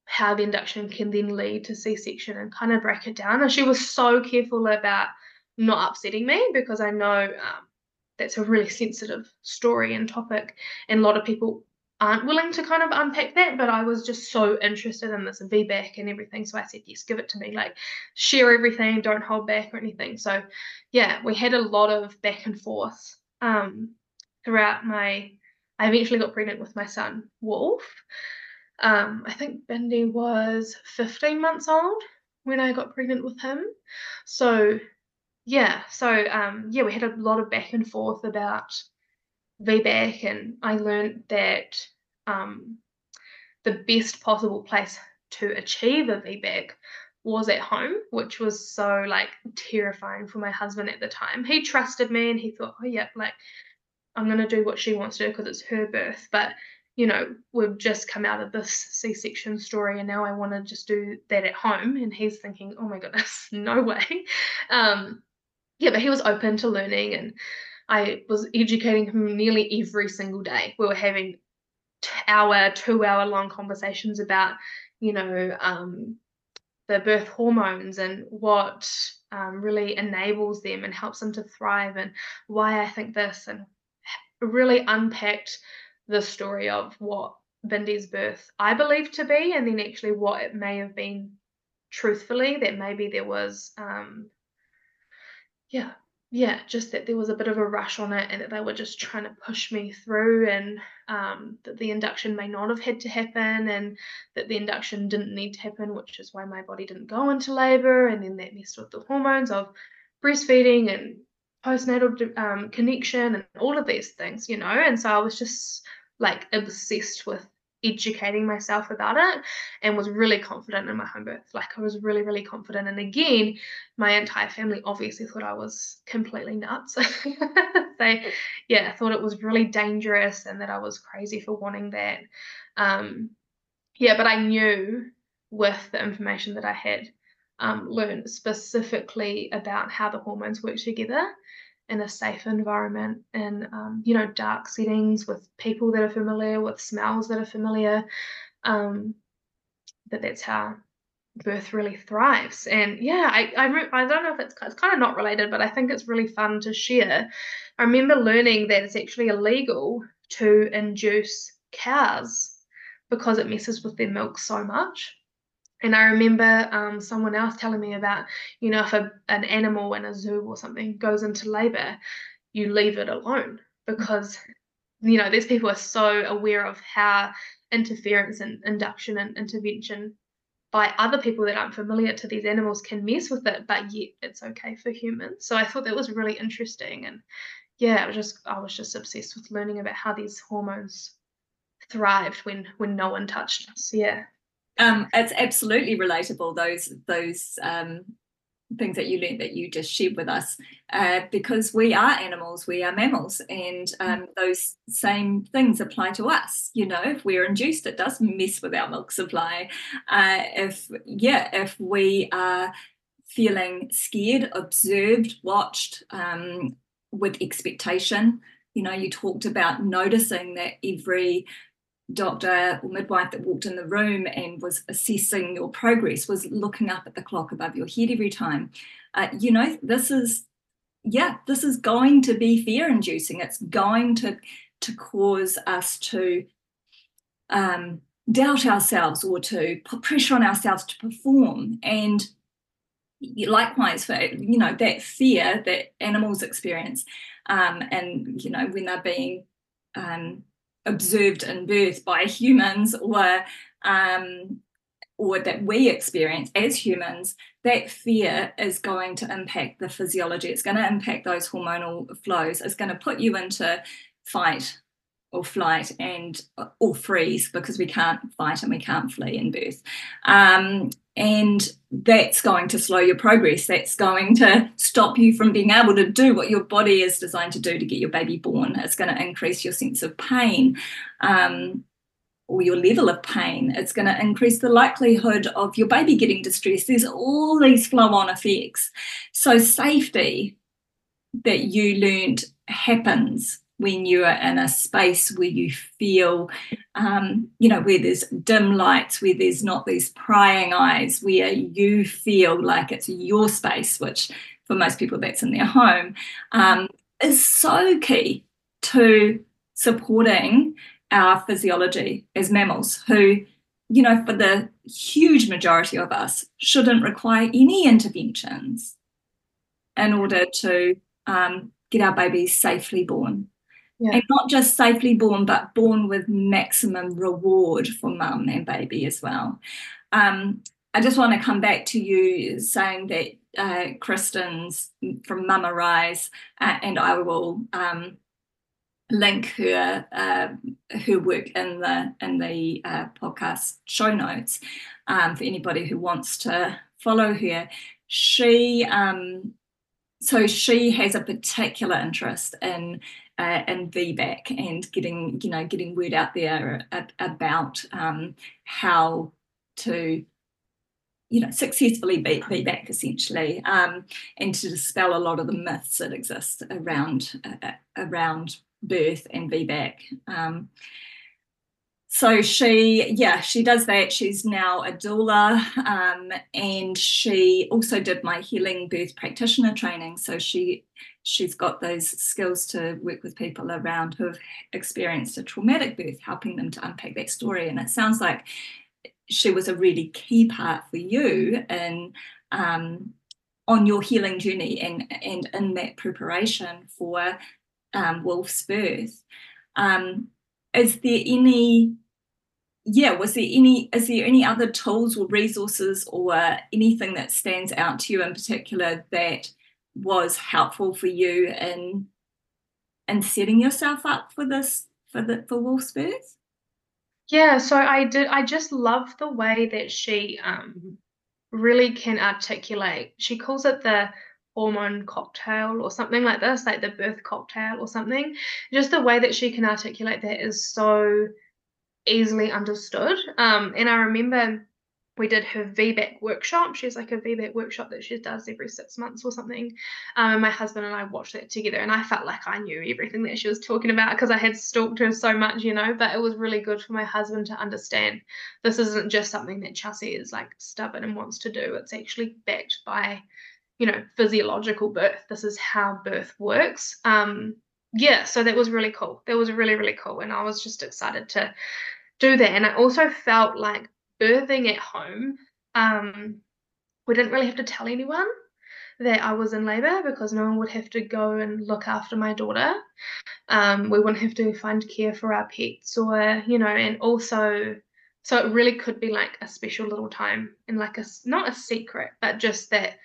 how the induction can then lead to c-section and kind of break it down. And she was so careful about not upsetting me because i know um, that's a really sensitive story and topic and a lot of people aren't willing to kind of unpack that, but I was just so interested in this VBAC and everything. So I said, yes, give it to me. Like share everything, don't hold back or anything. So yeah, we had a lot of back and forth um, throughout my I eventually got pregnant with my son, Wolf. Um, I think Bindi was 15 months old when I got pregnant with him. So yeah, so um, yeah, we had a lot of back and forth about VBAC, and I learned that um, the best possible place to achieve a VBAC was at home, which was so like terrifying for my husband at the time. He trusted me and he thought, oh, yeah, like I'm going to do what she wants to do because it's her birth. But, you know, we've just come out of this C section story and now I want to just do that at home. And he's thinking, oh my goodness, <laughs> no way. Um, yeah, but he was open to learning and I was educating him nearly every single day. We were having hour, two hour long conversations about, you know, um, the birth hormones and what um, really enables them and helps them to thrive and why I think this and really unpacked the story of what Bindi's birth I believe to be and then actually what it may have been truthfully that maybe there was um yeah yeah, just that there was a bit of a rush on it and that they were just trying to push me through and um, that the induction may not have had to happen and that the induction didn't need to happen, which is why my body didn't go into labor. And then that messed with the hormones of breastfeeding and postnatal um, connection and all of these things, you know. And so I was just like obsessed with educating myself about it and was really confident in my home birth. Like I was really, really confident. And again, my entire family obviously thought I was completely nuts. <laughs> they, yeah, thought it was really dangerous and that I was crazy for wanting that. Um, yeah, but I knew with the information that I had um, learned specifically about how the hormones work together in a safe environment in um, you know dark settings with people that are familiar with smells that are familiar um, that that's how birth really thrives. And yeah i I, I don't know if it's, it's kind of not related but i think it's really fun to share. I remember learning that it's actually illegal to induce cows because it messes with their milk so much and I remember um, someone else telling me about, you know, if a, an animal in a zoo or something goes into labor, you leave it alone because, you know, these people are so aware of how interference and induction and intervention by other people that aren't familiar to these animals can mess with it, but yet it's okay for humans. So I thought that was really interesting. And yeah, I was just I was just obsessed with learning about how these hormones thrived when when no one touched us. Yeah um, it's absolutely relatable those those um, things that you learned that you just shared with us. Uh, because we are animals we are mammals and um, those same things apply to us. You know if we're induced it does mess with our milk supply. Uh, if yeah if we are feeling scared observed watched um, with expectation you know you talked about noticing that every doctor or midwife that walked in the room and was assessing your progress was looking up at the clock above your head every time. Uh, you know this is yeah this is going to be fear inducing. It's going to to cause us to um, doubt ourselves or to put pressure on ourselves to perform. And likewise for you know that fear that animals experience um, and you know when they're being um, observed in birth by humans or um, or that we experience as humans, that fear is going to impact the physiology. It's going to impact those hormonal flows. It's going to put you into fight or flight and or freeze because we can't fight and we can't flee in birth. Um, and that's going to slow your progress. That's going to stop you from being able to do what your body is designed to do to get your baby born. It's going to increase your sense of pain. Um, or your level of pain, it's going to increase the likelihood of your baby getting distressed. There's all these flow on effects. So, safety that you learned happens when you are in a space where you feel, um, you know, where there's dim lights, where there's not these prying eyes, where you feel like it's your space, which for most people that's in their home, um, is so key to supporting our physiology as mammals who you know for the huge majority of us shouldn't require any interventions in order to um, get our babies safely born yeah. and not just safely born, but born with maximum reward for mum and baby as well. Um, I just want to come back to you saying that uh, Kristen's from Mama Rise, uh, and I will um, link her uh, her work in the in the uh, podcast show notes um, for anybody who wants to follow her. She um, so she has a particular interest in uh, in VBAC and getting you know getting word out there about um, how to you know successfully beat VBAC essentially um, and to dispel a lot of the myths that exist around uh, around birth and VBAC. Um, so she, yeah, she does that. She's now a doula, um, and she also did my healing birth practitioner training. So she she's got those skills to work with people around who have experienced a traumatic birth, helping them to unpack that story. And it sounds like she was a really key part for you in um, on your healing journey and and in that preparation for um, Wolf's birth. Um, is there any, yeah, was there any, is there any other tools or resources or anything that stands out to you in particular that was helpful for you in in setting yourself up for this for the for Wolf's birth? Yeah, so I did I just love the way that she um really can articulate. She calls it the hormone cocktail or something like this, like the birth cocktail or something. Just the way that she can articulate that is so easily understood. Um, and I remember we did her VBAC workshop. She's like a VBAC workshop that she does every six months or something. Um, and my husband and I watched that together, and I felt like I knew everything that she was talking about because I had stalked her so much, you know. But it was really good for my husband to understand this isn't just something that Chelsea is like stubborn and wants to do. It's actually backed by you know, physiological birth. This is how birth works. Um, yeah, so that was really cool. That was really, really cool. And I was just excited to do that. And I also felt like birthing at home, um, we didn't really have to tell anyone that I was in labor because no one would have to go and look after my daughter. Um, we wouldn't have to find care for our pets or, you know, and also, so it really could be like a special little time and like a, not a secret, but just that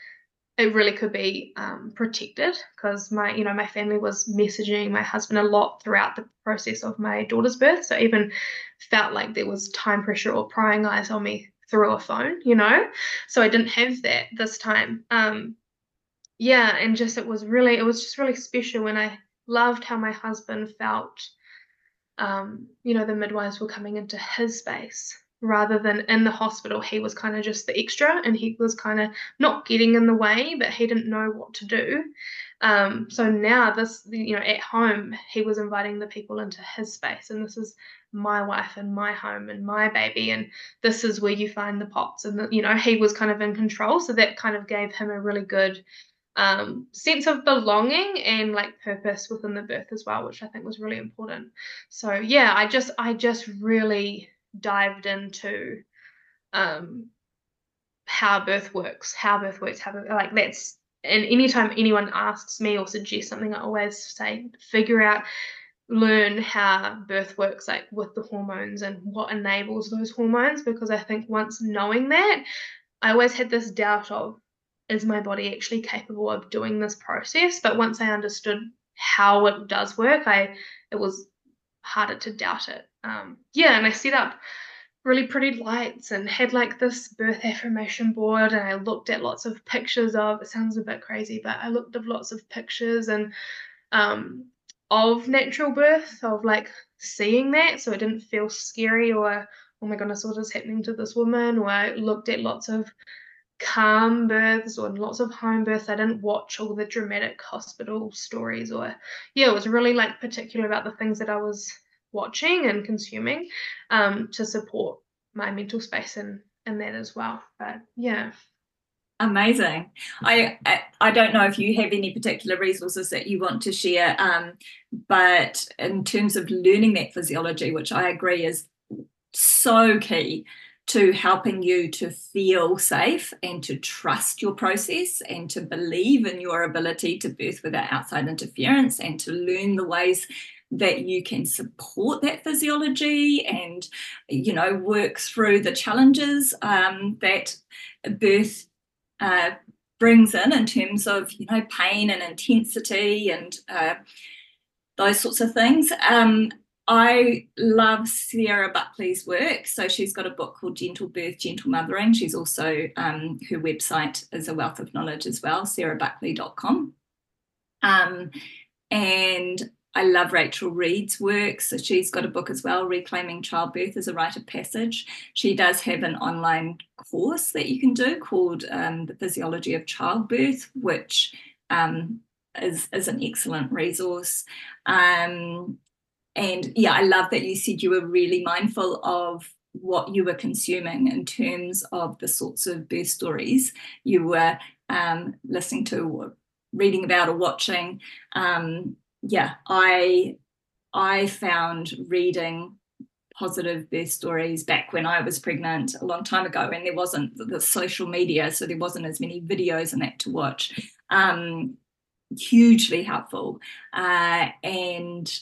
it really could be um, protected because my you know my family was messaging my husband a lot throughout the process of my daughter's birth so even felt like there was time pressure or prying eyes on me through a phone you know? So i didn't have that this time. Um yeah and just it was really it was just really special and i loved how my husband felt um you know the midwives were coming into his space rather than in the hospital he was kind of just the extra and he was kind of not getting in the way but he didn't know what to do. Um, so now this you know at home he was inviting the people into his space and this is my wife and my home and my baby and this is where you find the pots and the, you know he was kind of in control. So that kind of gave him a really good um, sense of belonging and like purpose within the birth as well which i think was really important. So yeah i just i just really dived into um, how birth works, how birth works, how like that's and anytime anyone asks me or suggests something, I always say figure out, learn how birth works, like with the hormones and what enables those hormones. Because I think once knowing that, I always had this doubt of is my body actually capable of doing this process? But once I understood how it does work, I it was harder to doubt it. Um, yeah, and I set up really pretty lights and had like this birth affirmation board and I looked at lots of pictures of it sounds a bit crazy, but I looked at lots of pictures and um, of natural birth, of like seeing that so it didn't feel scary or oh my goodness, what is happening to this woman? Or I looked at lots of calm births or lots of home births. I didn't watch all the dramatic hospital stories or yeah, it was really like particular about the things that I was watching and consuming um, to support my mental space and and that as well. But yeah. Amazing. I, I don't know if you have any particular resources that you want to share, um, but in terms of learning that physiology, which I agree is so key to helping you to feel safe and to trust your process and to believe in your ability to birth without outside interference and to learn the ways that you can support that physiology and you know work through the challenges um, that birth uh, brings in in terms of you know pain and intensity and uh, those sorts of things. Um, I love Sarah Buckley's work. So she's got a book called Gentle Birth, Gentle Mothering. She's also, um, her website is a wealth of knowledge as well, sarahbuckley.com. Um, and I love Rachel Reed's work. So she's got a book as well, Reclaiming Childbirth as a Rite of Passage. She does have an online course that you can do called um, The Physiology of Childbirth, which um, is, is an excellent resource. Um, and yeah, I love that you said you were really mindful of what you were consuming in terms of the sorts of birth stories you were um, listening to or reading about or watching. Um, yeah, I I found reading positive birth stories back when I was pregnant a long time ago, and there wasn't the social media, so there wasn't as many videos and that to watch. Um, hugely helpful, uh, and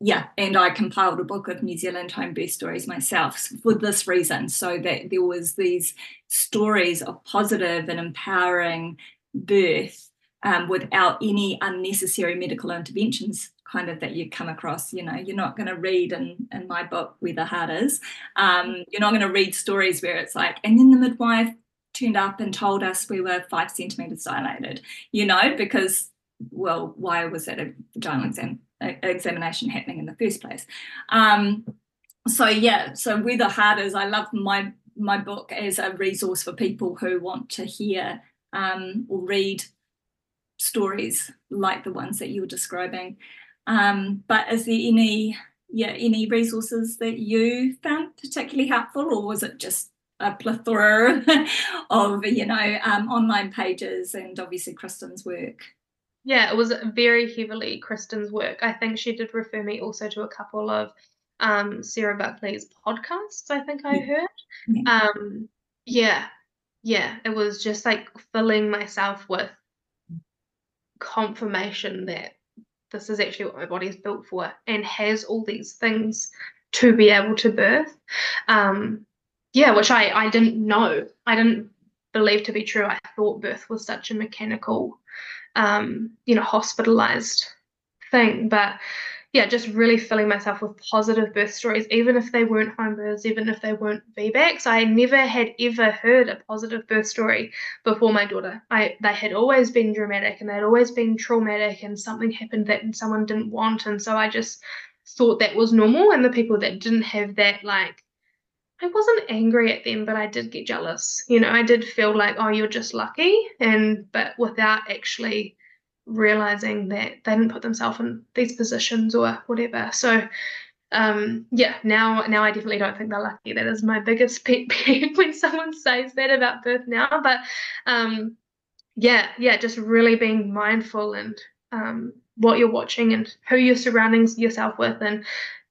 yeah, and I compiled a book of New Zealand home birth stories myself for this reason, so that there was these stories of positive and empowering birth um, without any unnecessary medical interventions kind of that you come across. You know you're not going to read in, in my book where the heart is. Um, you're not going to read stories where it's like and then the midwife turned up and told us we were five centimeters dilated you know because well why was that a vaginal exam, examination happening in the first place? Um, so yeah so where the heart is i love my my book as a resource for people who want to hear um, or read stories like the ones that you were describing. Um, but is there any yeah any resources that you found particularly helpful, or was it just a plethora <laughs> of you know um, online pages and obviously Kristen's work? Yeah, it was very heavily Kristen's work. I think she did refer me also to a couple of um, Sarah Buckley's podcasts. I think I heard. Yeah. Um, yeah, yeah, it was just like filling myself with confirmation that this is actually what my body is built for and has all these things to be able to birth. Um, yeah, which I, I didn't know. I didn't believe to be true. I thought birth was such a mechanical, um, you know, hospitalized thing. But yeah, just really filling myself with positive birth stories, even if they weren't home births, even if they weren't VBACs. I never had ever heard a positive birth story before my daughter. I they had always been dramatic and they'd always been traumatic and something happened that someone didn't want. And so I just thought that was normal. And the people that didn't have that, like I wasn't angry at them, but I did get jealous. You know, I did feel like, oh, you're just lucky. And but without actually realizing that they didn't put themselves in these positions or whatever. So um yeah now now i definitely don't think they're lucky. That is my biggest <laughs> pet peeve when someone says that about birth now. But um yeah yeah just really being mindful and um what you're watching and who you're surrounding yourself with. And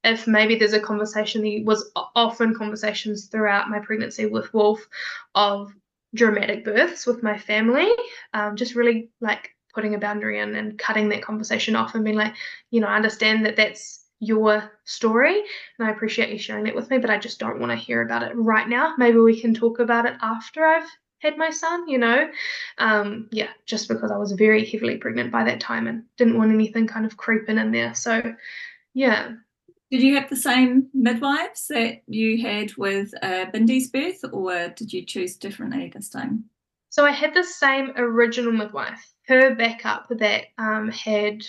if maybe there's a conversation that was often conversations throughout my pregnancy with wolf of dramatic births with my family um, just really like putting a boundary in and cutting that conversation off and being like, you know, I understand that that's your story and I appreciate you sharing that with me, but I just don't want to hear about it right now. Maybe we can talk about it after I've had my son, you know. Um, yeah, just because I was very heavily pregnant by that time and didn't want anything kind of creeping in there. So, yeah. Did you have the same midwives that you had with uh, Bindi's birth, or did you choose differently this time? So I had the same original midwife her backup that um, had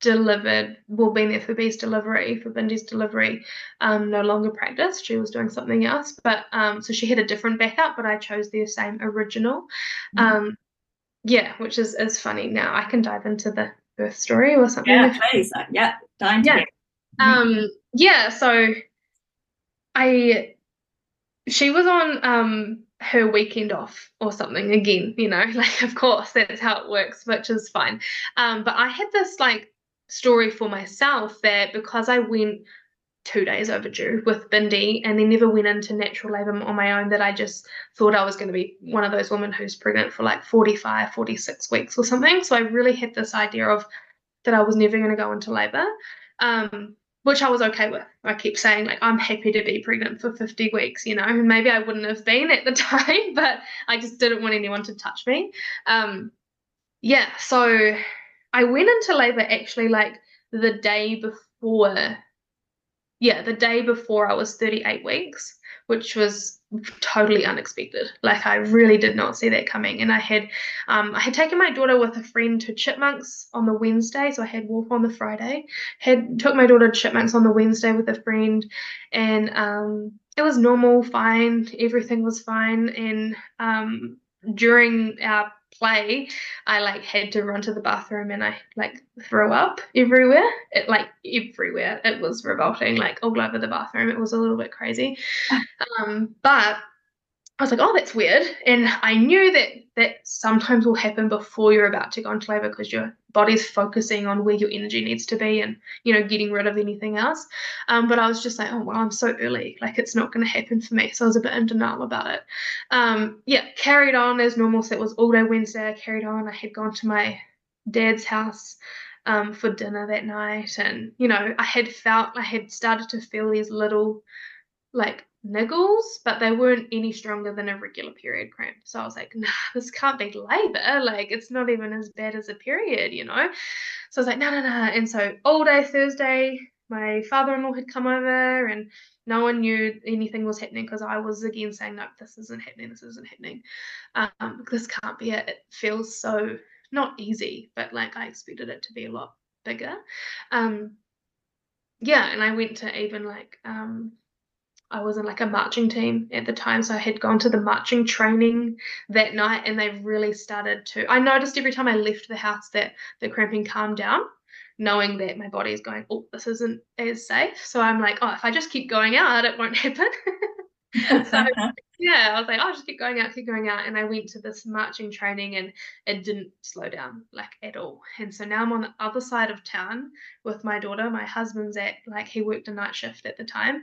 delivered, well, been there for B's delivery, for Bindi's delivery, um, no longer practiced. She was doing something else. But um, so she had a different backup, but I chose the same original. Mm-hmm. Um, yeah, which is, is funny. Now I can dive into the birth story or something. Yeah, please. Uh, yeah, dive yeah. Um, yeah, so I, she was on um, her weekend off or something again you know <laughs> like of course that's how it works which is fine. Um but i had this like story for myself that because i went two days overdue with bindi and then never went into natural labor on my own that i just thought i was going to be one of those women who's pregnant for like 45 46 weeks or something. So i really had this idea of that i was never going to go into labor. Um, which I was okay with. I keep saying like I'm happy to be pregnant for 50 weeks, you know. Maybe I wouldn't have been at the <laughs> time, but I just didn't want anyone to touch me. Um, yeah, so I went into labor actually like the day before. Yeah, the day before I was 38 weeks, which was totally unexpected. Like I really did not see that coming. And I had um, I had taken my daughter with a friend to Chipmunks on the Wednesday, so I had Wolf on the Friday. Had took my daughter to Chipmunks on the Wednesday with a friend, and um, it was normal, fine. Everything was fine. And um, during our play, I like had to run to the bathroom and I like threw up everywhere. It like everywhere. It was revolting, like all over the bathroom. It was a little bit crazy. <laughs> Um, but I was like, oh, that's weird. And I knew that that sometimes will happen before you're about to go into labor because your body's focusing on where your energy needs to be and, you know, getting rid of anything else. Um, but I was just like, oh, well, I'm so early. Like, it's not going to happen for me. So I was a bit in denial about it. Um, yeah, carried on as normal. So it was all day Wednesday. I carried on. I had gone to my dad's house um, for dinner that night. And, you know, I had felt, I had started to feel these little, like, niggles, but they weren't any stronger than a regular period cramp. So I was like, nah, <laughs> this can't be labor. Like, it's not even as bad as a period, you know? So I was like, no, no, no. And so all day Thursday, my father in law had come over and no one knew anything was happening because I was again saying, no, this isn't happening. This isn't happening. Um, this can't be it. It feels so not easy, but like I expected it to be a lot bigger. Um, yeah, and I went to even like um, I was in like a marching team at the time, so I had gone to the marching training that night, and they really started to. I noticed every time I left the house that the cramping calmed down, knowing that my body is going, oh, this isn't as safe. So I'm like, oh, if I just keep going out, it won't <laughs> happen. so yeah, I was like, I'll oh, just keep going out, keep going out. And I went to this marching training and it didn't slow down like at all. And so now I'm on the other side of town with my daughter. My husband's at like he worked a night shift at the time.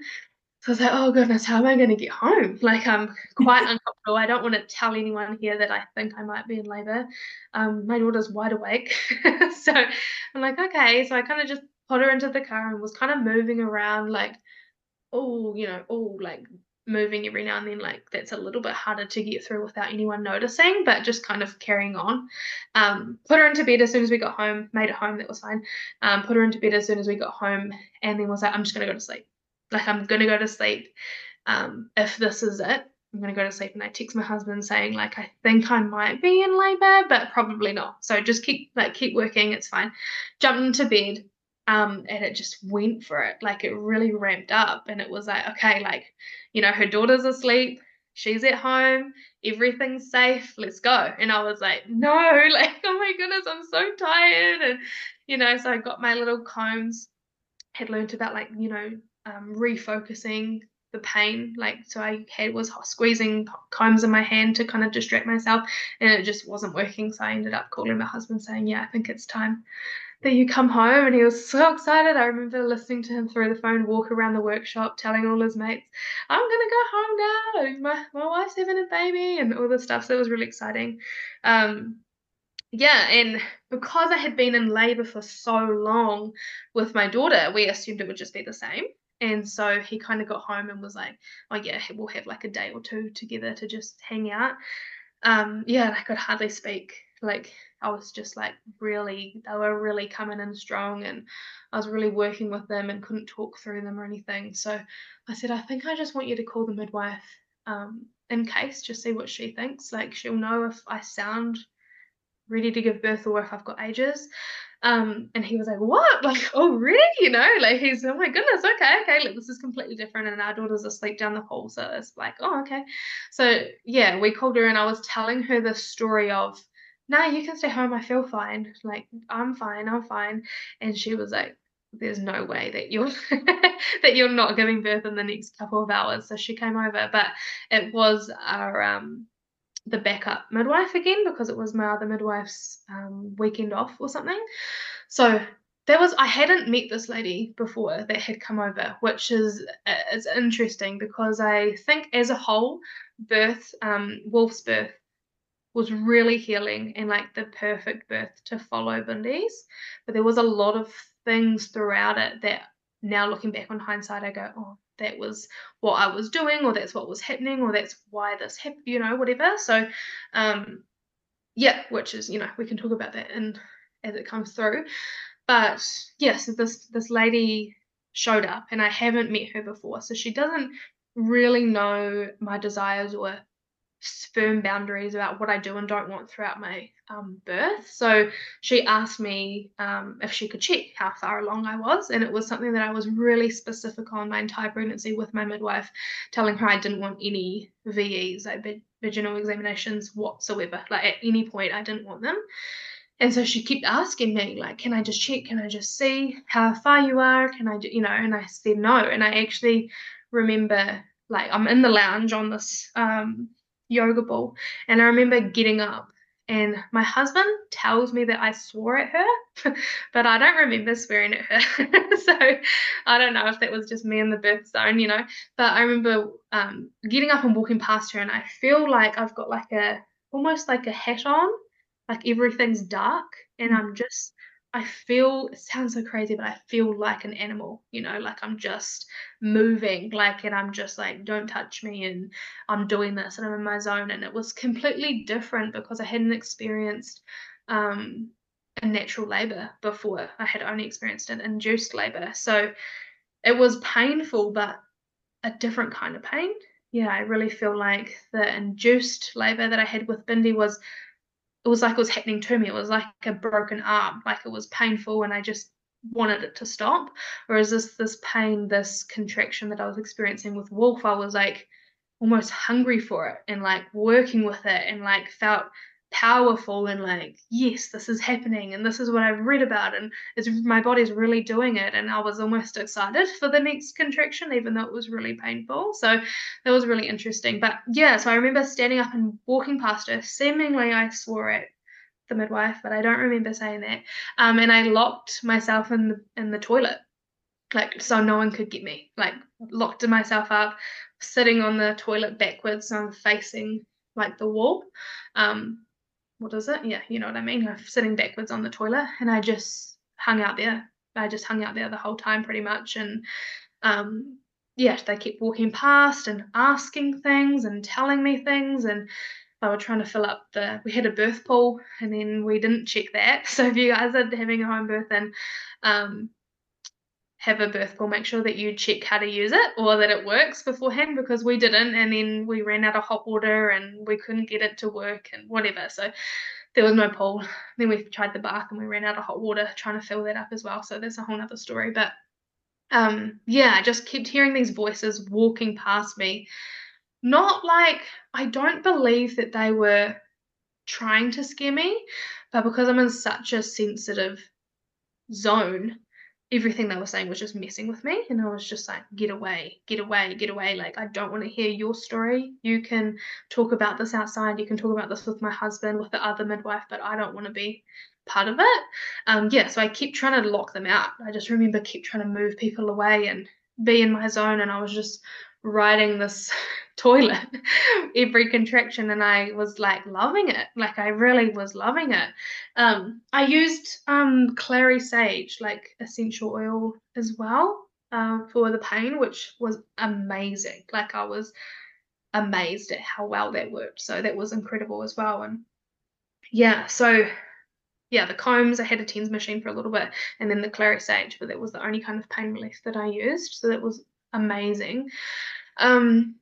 So I was like, oh goodness, how am I going to get home? Like, I'm quite <laughs> uncomfortable. I don't want to tell anyone here that I think I might be in labor. Um, my daughter's wide awake. <laughs> so I'm like, okay. So I kind of just put her into the car and was kind of moving around, like, oh, you know, oh, like moving every now and then. Like, that's a little bit harder to get through without anyone noticing, but just kind of carrying on. Um, put her into bed as soon as we got home, made it home, that was fine. Um, put her into bed as soon as we got home, and then was like, I'm just going to go to sleep like I'm gonna go to sleep. Um, if this is it, I'm gonna go to sleep. And I text my husband saying like I think I might be in labor, but probably not. So just keep like keep working. It's fine. Jumped into bed. Um, and it just went for it. Like it really ramped up, and it was like, okay, like, you know, her daughter's asleep, she's at home, everything's safe, let's go. And I was like, no, <laughs> like, oh my goodness, I'm so tired. And, you know, so I got my little combs, had learned about like, you know, um, refocusing the pain. Like, so I had was squeezing combs in my hand to kind of distract myself, and it just wasn't working. So I ended up calling my husband saying, "Yeah, I think it's time." that you come home and he was so excited. I remember listening to him through the phone walk around the workshop telling all his mates, I'm gonna go home now. My my wife's having a baby and all this stuff. So it was really exciting. Um yeah, and because I had been in labor for so long with my daughter, we assumed it would just be the same. And so he kind of got home and was like, "Oh yeah, we'll have like a day or two together to just hang out." Um, yeah, I could hardly speak. Like I was just like really, they were really coming in strong, and I was really working with them and couldn't talk through them or anything. So I said, "I think I just want you to call the midwife." Um, in case, just see what she thinks. Like she'll know if I sound ready to give birth or if I've got ages. Um, and he was like, What? <laughs> Like, oh, really? You know, like he's, oh my goodness, okay, okay, like this is completely different. And our daughter's asleep down the hall. So it's like, oh, okay. So yeah, we called her and I was telling her the story of, No, you can stay home. I feel fine. Like, I'm fine. I'm fine. And she was like, there's no way that you're <laughs> that you're not giving birth in the next couple of hours. So she came over, but it was our um the backup midwife again because it was my other midwife's um, weekend off or something. So that was I hadn't met this lady before that had come over, which is is interesting because I think as a whole, birth, um, Wolf's birth was really healing and like the perfect birth to follow Bindi's. But there was a lot of things throughout it that now looking back on hindsight, I go, oh, that was what I was doing, or that's what was happening, or that's why this happened, you know, whatever. So, um, yeah, which is, you know, we can talk about that and as it comes through. But yes, yeah, so this this lady showed up, and I haven't met her before, so she doesn't really know my desires or firm boundaries about what I do and don't want throughout my um, birth. So she asked me um, if she could check how far along I was, and it was something that I was really specific on my entire pregnancy with my midwife, telling her I didn't want any VEs, like vaginal examinations whatsoever. Like at any point, I didn't want them. And so she kept asking me, like, can I just check? Can I just see how far you are? Can I, do, you know? And I said no. And I actually remember, like, I'm in the lounge on this um, yoga ball. And I remember getting up and my husband tells me that I swore at her, <laughs> but I don't remember swearing at her. <laughs> so I don't know if that was just me in the birth zone, you know. But I remember um, getting up and walking past her, and I feel like I've got like a almost like a hat on, like everything's dark, and mm. I'm just I feel it sounds so crazy, but I feel like an animal, you know, like I'm just moving, like, and I'm just like, don't touch me, and I'm doing this, and I'm in my zone. And it was completely different because I hadn't experienced um, a natural labor before. I had only experienced an induced labor. So it was painful, but a different kind of pain. Yeah, I really feel like the induced labor that I had with Bindi was it was like it was happening to me. It was like a broken arm, like it was painful, and I just wanted it to stop. Whereas this this pain, this contraction that I was experiencing with Wolf, I was like almost hungry for it and like working with it and like felt powerful and like yes this is happening and this is what i've read about and it's my body's really doing it. And i was almost excited for the next contraction even though it was really painful. So that was really interesting. But yeah so i remember standing up and walking past her seemingly i swore at the midwife but i don't remember saying that. Um, and i locked myself in the in the toilet like so no one could get me like locked myself up sitting on the toilet backwards so i'm facing like the wall. Um what is it? Yeah, you know what I mean. I'm sitting backwards on the toilet, and I just hung out there. I just hung out there the whole time, pretty much, and um, yeah, they kept walking past and asking things and telling me things, and they were trying to fill up the. We had a birth pool, and then we didn't check that. <laughs> So if you guys are having a home birth and um, have a birth pool, make sure that you check how to use it or that it works beforehand because we didn't. And then we ran out of hot water and we couldn't get it to work and whatever. So there was no pool. Then we tried the bath and we ran out of hot water trying to fill that up as well. So that's a whole other story. But um, yeah, I just kept hearing these voices walking past me. Not like I don't believe that they were trying to scare me, but because I'm in such a sensitive zone, everything they were saying was just messing with me and i was just like get away get away get away like i don't want to hear your story. You can talk about this outside you can talk about this with my husband with the other midwife but i don't want to be part of it. Um yeah so i keep trying to lock them out. I just remember keep trying to move people away and be in my zone and i was just riding this <laughs> toilet every contraction and I was like loving it. Like I really was loving it. Um, I used um, clary sage, like essential oil as well um, for the pain, which was amazing. Like I was amazed at how well that worked. So that was incredible as well. And yeah, so yeah, the combs, I had a TENS machine for a little bit and then the clary sage, but that was the only kind of pain relief that I used. So that was amazing. Um,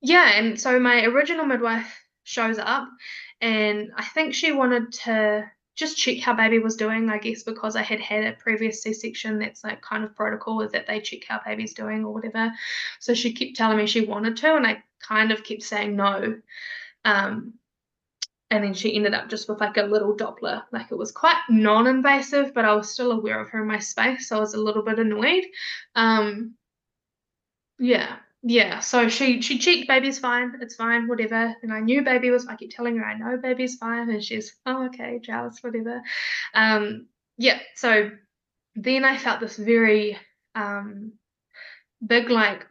yeah, and so my original midwife shows up, and I think she wanted to just check how baby was doing, I guess, because I had had a previous C section. That's like kind of protocol is that they check how baby's doing or whatever. So she kept telling me she wanted to, and I kind of kept saying no. Um, and then she ended up just with like a little Doppler. Like it was quite non invasive, but I was still aware of her in my space. So I was a little bit annoyed. Um, yeah, yeah, so she she checked baby's fine, it's fine, whatever. And I knew baby was I keep telling her I know baby's fine, and she's oh okay, jealous, whatever. Um, yeah, so then I felt this very um big like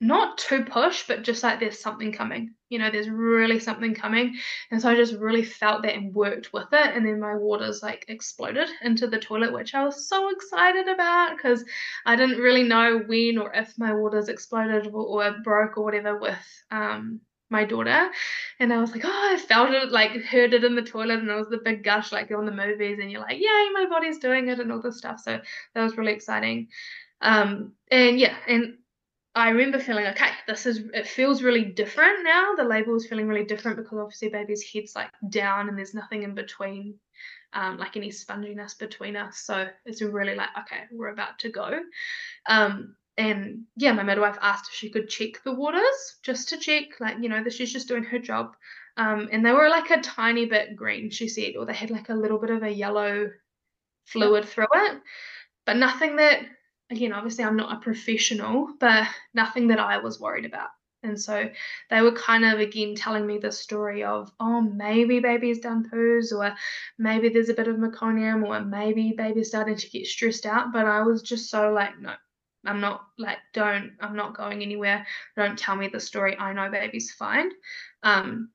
not to push, but just like there's something coming. You know, there's really something coming. And so I just really felt that and worked with it. And then my waters like exploded into the toilet, which I was so excited about because I didn't really know when or if my waters exploded or, or broke or whatever with um my daughter and I was like, oh, I felt it, like heard it in the toilet, and it was the big gush like on the movies, and you're like, yay, my body's doing it, and all this stuff. So that was really exciting. Um, and yeah, and I remember feeling okay, this is it feels really different now. The label is feeling really different because obviously baby's head's like down and there's nothing in between, um, like any sponginess between us. So it's really like, okay, we're about to go. Um, and yeah, my midwife asked if she could check the waters just to check, like, you know, that she's just doing her job. Um, and they were like a tiny bit green, she said, or they had like a little bit of a yellow fluid through it, but nothing that again, obviously I'm not a professional, but nothing that I was worried about. And so they were kind of again telling me the story of, oh, maybe baby's done poos, or maybe there's a bit of meconium, or maybe baby's starting to get stressed out. But I was just so like, no, I'm not like, don't, I'm not going anywhere. Don't tell me the story. I know baby's fine. Um,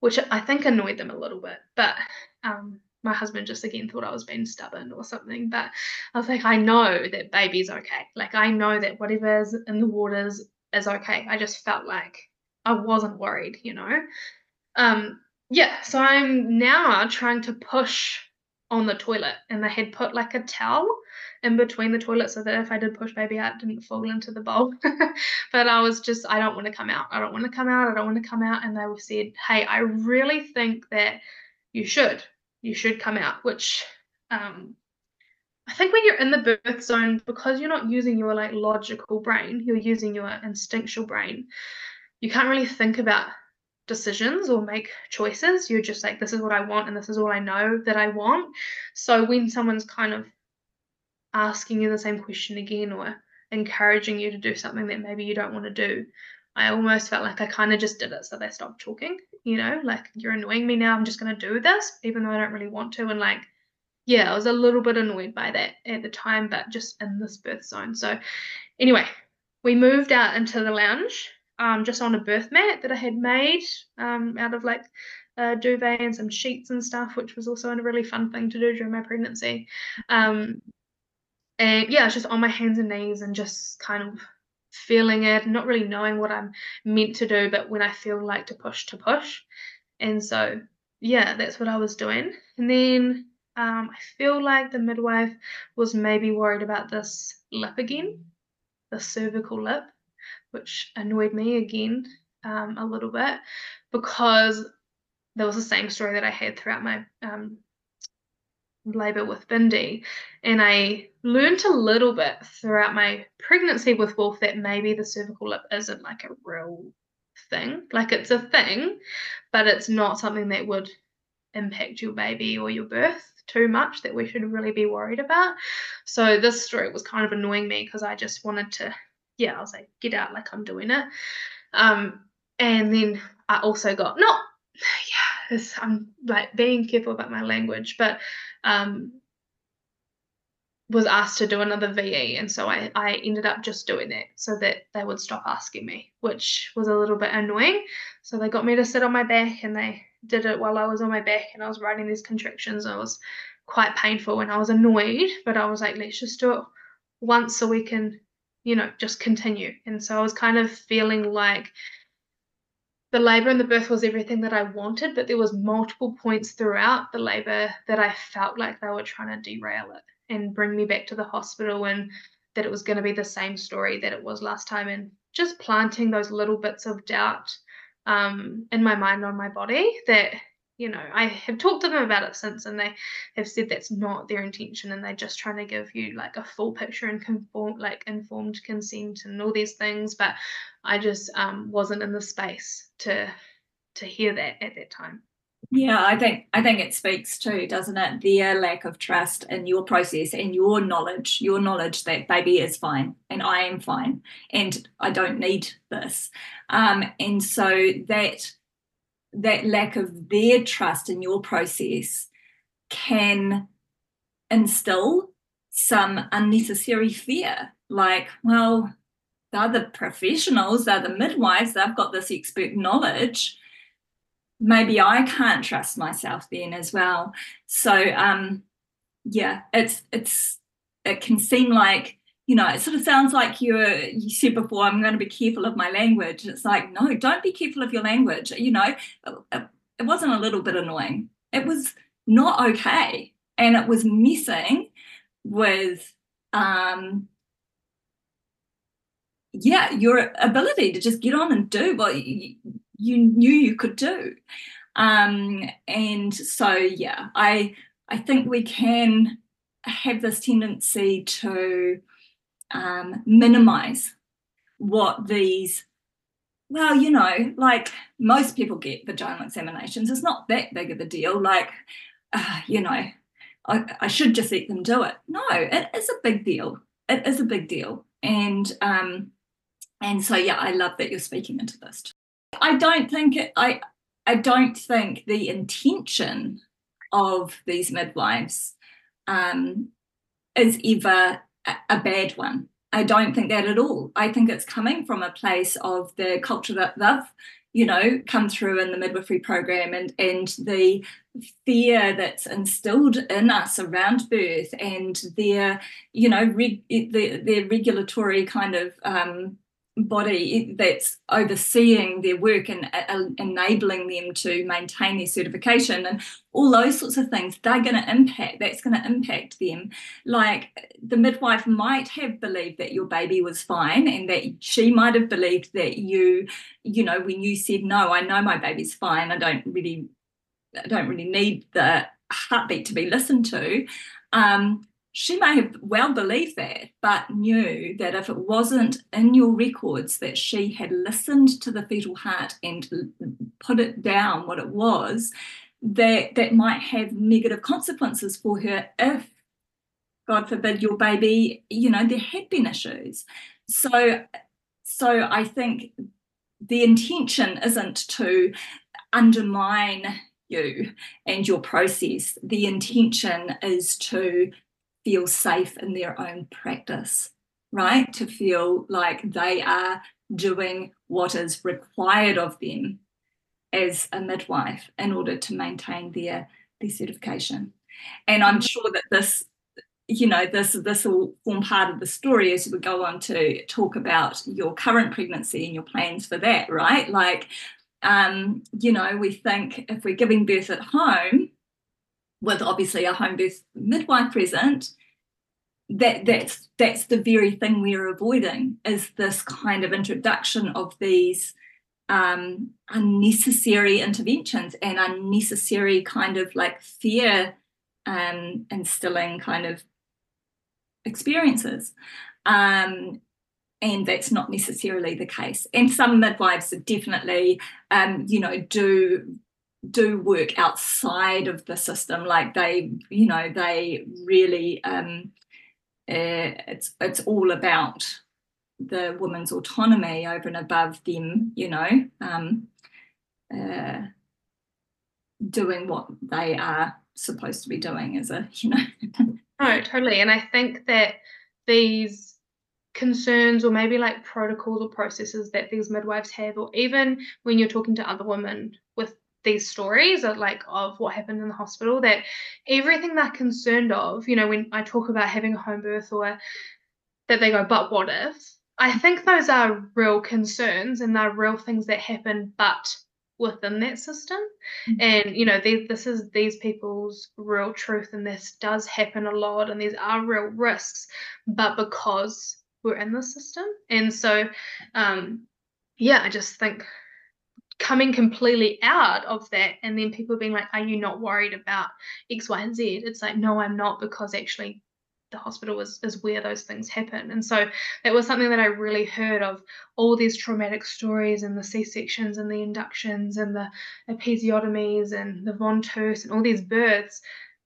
which I think annoyed them a little bit. But um, my husband just again thought I was being stubborn or something. But I was like, I know that baby's okay. Like I know that whatever's in the waters is okay. I just felt like I wasn't worried, you know. Um, yeah, so I'm now trying to push on the toilet, and they had put like a towel in between the toilet so that if I did push baby out, didn't fall into the bowl. <laughs> but I was just, I don't want to come out. I don't want to come out. I don't want to come out. And they said, hey, I really think that you should you should come out, which um, I think when you're in the birth zone, because you're not using your like logical brain, you're using your instinctual brain, you can't really think about decisions or make choices. You're just like, this is what I want and this is all I know that I want. So when someone's kind of asking you the same question again or encouraging you to do something that maybe you don't want to do, I almost felt like I kind of just did it so they stopped talking, you know, like you're annoying me now, I'm just going to do this, even though I don't really want to. And like, yeah, I was a little bit annoyed by that at the time, but just in this birth zone. So, anyway, we moved out into the lounge, um, just on a birth mat that I had made um, out of like a duvet and some sheets and stuff, which was also a really fun thing to do during my pregnancy. Um, and yeah, I was just on my hands and knees and just kind of feeling it, not really knowing what I'm meant to do, but when I feel like to push, to push. And so, yeah, that's what I was doing. And then um, I feel like the midwife was maybe worried about this lip again, the cervical lip, which annoyed me again um, a little bit because there was the same story that I had throughout my um, labor with Bindi. And I learned a little bit throughout my pregnancy with Wolf that maybe the cervical lip isn't like a real thing. Like it's a thing, but it's not something that would impact your baby or your birth too much that we should really be worried about. So this story was kind of annoying me because I just wanted to, yeah, I was like, get out like I'm doing it. Um, and then I also got not <sighs> yeah, I'm like being careful about my language, but um, was asked to do another VE, and so I, I ended up just doing that so that they would stop asking me, which was a little bit annoying. So they got me to sit on my back, and they did it while I was on my back, and I was writing these contractions. It was quite painful, and I was annoyed, but I was like, let's just do it once so we can, you know, just continue. And so I was kind of feeling like the labor and the birth was everything that I wanted, but there was multiple points throughout the labor that I felt like they were trying to derail it and bring me back to the hospital and that it was going to be the same story that it was last time and just planting those little bits of doubt um, in my mind on my body that you know, I have talked to them about it since, and they have said that's not their intention, and they're just trying to give you like a full picture and conform, like informed consent and all these things. But I just um, wasn't in the space to to hear that at that time. Yeah, I think I think it speaks to, doesn't it, their lack of trust in your process and your knowledge, your knowledge that baby is fine and I am fine and I don't need this. Um, and so that that lack of their trust in your process can instill some unnecessary fear like well they're the professionals, they're the midwives, they've got this expert knowledge. Maybe I can't trust myself then as well. So um, yeah, it's it's it can seem like you know, it sort of sounds like you're, you said before, I'm going to be careful of my language. It's like, no, don't be careful of your language. You know, it, it wasn't a little bit annoying. It was not okay. And it was messing with, um, yeah, your ability to just get on and do what you, you knew you could do. Um, and so, yeah, I, I think we can have this tendency to, um, minimize what these well you know like most people get vaginal examinations it's not that big of a deal. Like uh, you know I, I, should just let them do it. No it is a big deal. It is a big deal. And um and so yeah i love that you're speaking into this. I don't think it i i don't think the intention of these midwives um is ever a bad one. I don't think that at all. I think it's coming from a place of the culture that they've, you know, come through in the midwifery program and and the fear that's instilled in us around birth and their, you know, reg- the, their regulatory kind of um, body that's overseeing their work and uh, enabling them to maintain their certification and all those sorts of things they're going to impact that's going to impact them. Like the midwife might have believed that your baby was fine and that she might have believed that you you know when you said no i know my baby's fine i don't really i don't really need the heartbeat to be listened to um, she may have well believed that, but knew that if it wasn't in your records that she had listened to the fetal heart and put it down what it was, that that might have negative consequences for her if, God forbid, your baby, you know, there had been issues. So, so I think the intention isn't to undermine you and your process. The intention is to feel safe in their own practice, right? To feel like they are doing what is required of them as a midwife in order to maintain their, their certification. And I'm mm-hmm. sure that this, you know, this this will form part of the story as we go on to talk about your current pregnancy and your plans for that, right? Like, um, you know, we think if we're giving birth at home, with obviously a home birth midwife present, that that's that's the very thing we're avoiding is this kind of introduction of these um, unnecessary interventions and unnecessary kind of like fear um, instilling kind of experiences. Um, and that's not necessarily the case. And some midwives definitely, um, you know, do do work outside of the system like they you know they really um uh, it's it's all about the woman's autonomy over and above them you know um, uh, doing what they are supposed to be doing as a you know. <laughs> No totally and i think that these concerns or maybe like protocols or processes that these midwives have or even when you're talking to other women these stories of like of what happened in the hospital that everything they're concerned of you know when i talk about having a home birth or that they go but what if? I think those are real concerns and they're real things that happen but within that system. Mm-hmm. and you know they, this is these people's real truth and this does happen a lot and these are real risks but because we're in the system. And so um yeah i just think coming completely out of that and then people being like are you not worried about x y and z? It's like no i'm not because actually the hospital is, is where those things happen. And so that was something that i really heard of all these traumatic stories and the c-sections and the inductions and the episiotomies and the ventouse and all these births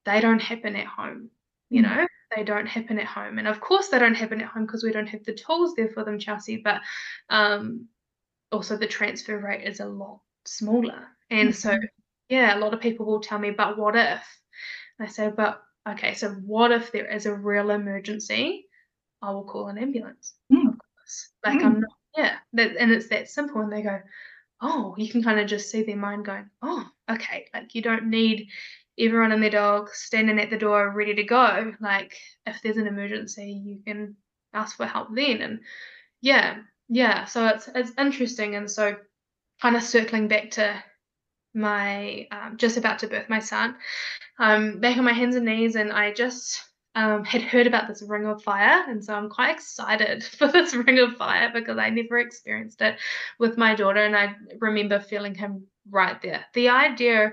they don't happen at home you mm. know? They don't happen at home. And of course they don't happen at home because we don't have the tools there for them chelsea but um also the transfer rate is a lot smaller. And mm-hmm. so, yeah, a lot of people will tell me, but what if? And I say, but okay, so what if there is a real emergency? I will call an ambulance. Mm. this. Like mm. I'm not, yeah. That, and it's that simple. And they go, oh, you can kind of just see their mind going, oh, okay. Like you don't need everyone and their dog standing at the door ready to go. Like if there's an emergency, you can ask for help then. And yeah, yeah. So it's it's interesting. And so kind of circling back to my um, just about to birth my son, um, back on my hands and knees, and I just um, had heard about this ring of fire, and so I'm quite excited <laughs> for this ring of fire because I never experienced it with my daughter, and I remember feeling him right there. The idea,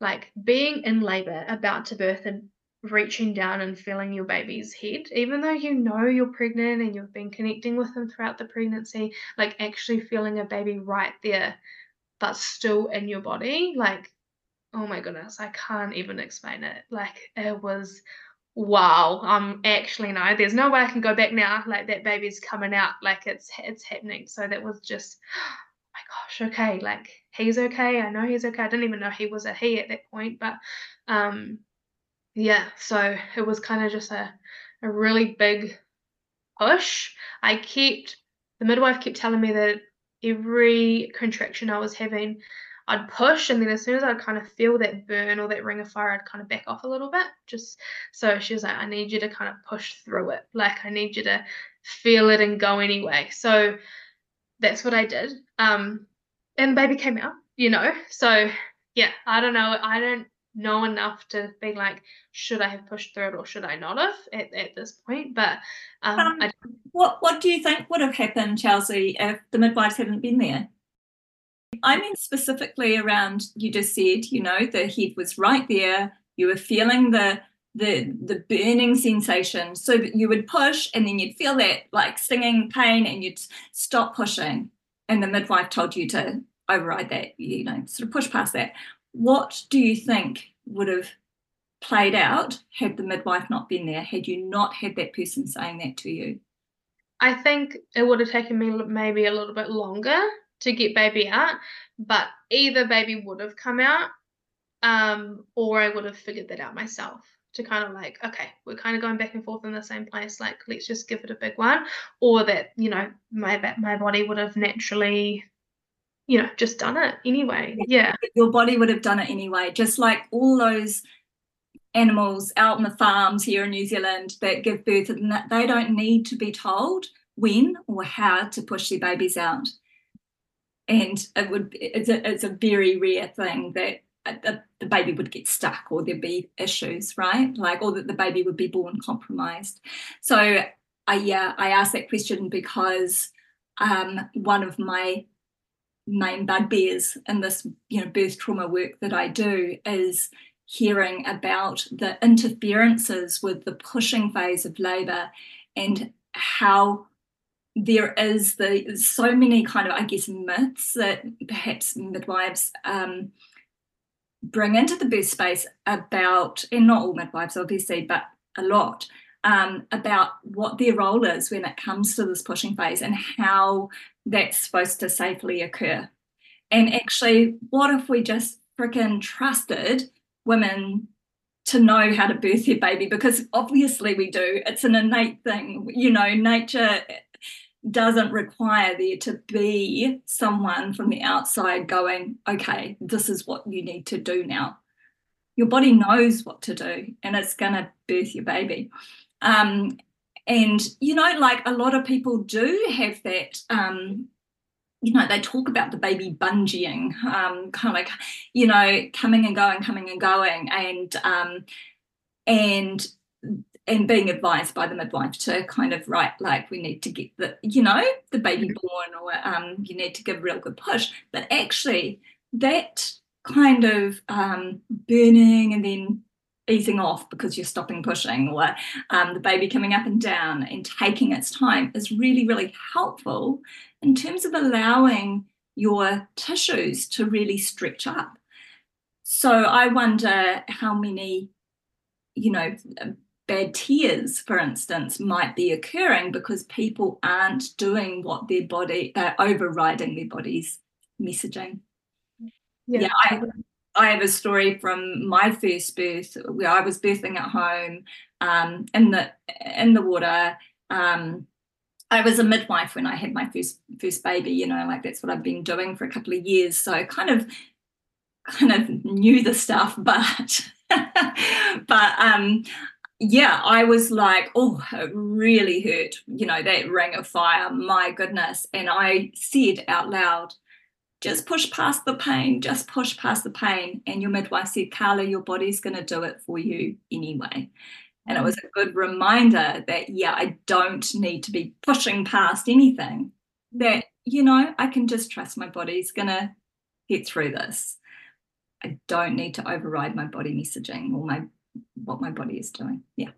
like being in labor, about to birth, and reaching down and feeling your baby's head, even though you know you're pregnant and you've been connecting with them throughout the pregnancy, like actually feeling a baby right there, but still in your body, like, oh my goodness, I can't even explain it. Like, it was wow i'm actually no there's no way i can go back now like that baby's coming out like it's it's happening so that was just oh my gosh okay like he's okay i know he's okay i didn't even know he was a he at that point but um yeah so it was kind of just a, a really big push i kept the midwife kept telling me that every contraction i was having I'd push, and then as soon as I'd kind of feel that burn or that ring of fire, I'd kind of back off a little bit. Just so she was like, I need you to kind of push through it. Like I need you to feel it and go anyway. So that's what I did. Um, and the baby came out, you know. So yeah, I don't know. I don't know enough to be like, should I have pushed through it or should I not have at, at this point? But um, um, what what do you think would have happened, Chelsea, if the midwives hadn't been there? I mean, specifically around you just said, you know, the head was right there. You were feeling the the the burning sensation, so that you would push, and then you'd feel that like stinging pain, and you'd stop pushing, and the midwife told you to override that, you know, sort of push past that. What do you think would have played out had the midwife not been there? Had you not had that person saying that to you? I think it would have taken me maybe a little bit longer to get baby out, but either baby would have come out um, or I would have figured that out myself to kind of like, okay, we're kind of going back and forth in the same place. Like, let's just give it a big one, or that you know my my body would have naturally, you know, just done it anyway. Yeah, your body would have done it anyway, just like all those animals out in the farms here in New Zealand that give birth, and that they don't need to be told when or how to push their babies out. And it would it's a, it's a very rare thing that the, the baby would get stuck or there'd be issues right? Like or that the baby would be born compromised. So i yeah i asked that question because um, one of my main bugbears in this you know birth trauma work that i do is hearing about the interferences with the pushing phase of labor and how there is the so many kind of I guess myths that perhaps midwives um, bring into the birth space about, and not all midwives obviously, but a lot um, about what their role is when it comes to this pushing phase and how that's supposed to safely occur. And actually, what if we just freaking trusted women to know how to birth their baby? Because obviously we do. It's an innate thing. You know, nature doesn't require there to be someone from the outside going, okay, this is what you need to do now. Your body knows what to do and it's going to birth your baby. Um, and, you know, like a lot of people do have that. Um, you know, they talk about the baby bungeeing, um, kind of like, you know, coming and going, coming and going, and um, and and being advised by the midwife to kind of write like we need to get the you know the baby mm-hmm. born or um, you need to give a real good push but actually that kind of um, burning and then easing off because you're stopping pushing or um, the baby coming up and down and taking its time is really really helpful in terms of allowing your tissues to really stretch up. So i wonder how many you know bad tears, for instance, might be occurring because people aren't doing what their body, they're overriding their body's messaging. Yeah, yeah I, I have a story from my first birth where I was birthing at home um, in the in the water. Um, I was a midwife when I had my first first baby, you know, like that's what I've been doing for a couple of years. So I kind of kind of knew the stuff, <laughs> but but um yeah, I was like, oh, it really hurt, you know, that ring of fire, my goodness. And I said out loud, just push past the pain, just push past the pain. And your midwife said, Carla, your body's going to do it for you anyway. And it was a good reminder that, yeah, I don't need to be pushing past anything, that, you know, I can just trust my body's going to get through this. I don't need to override my body messaging or my what my body is doing. Yeah.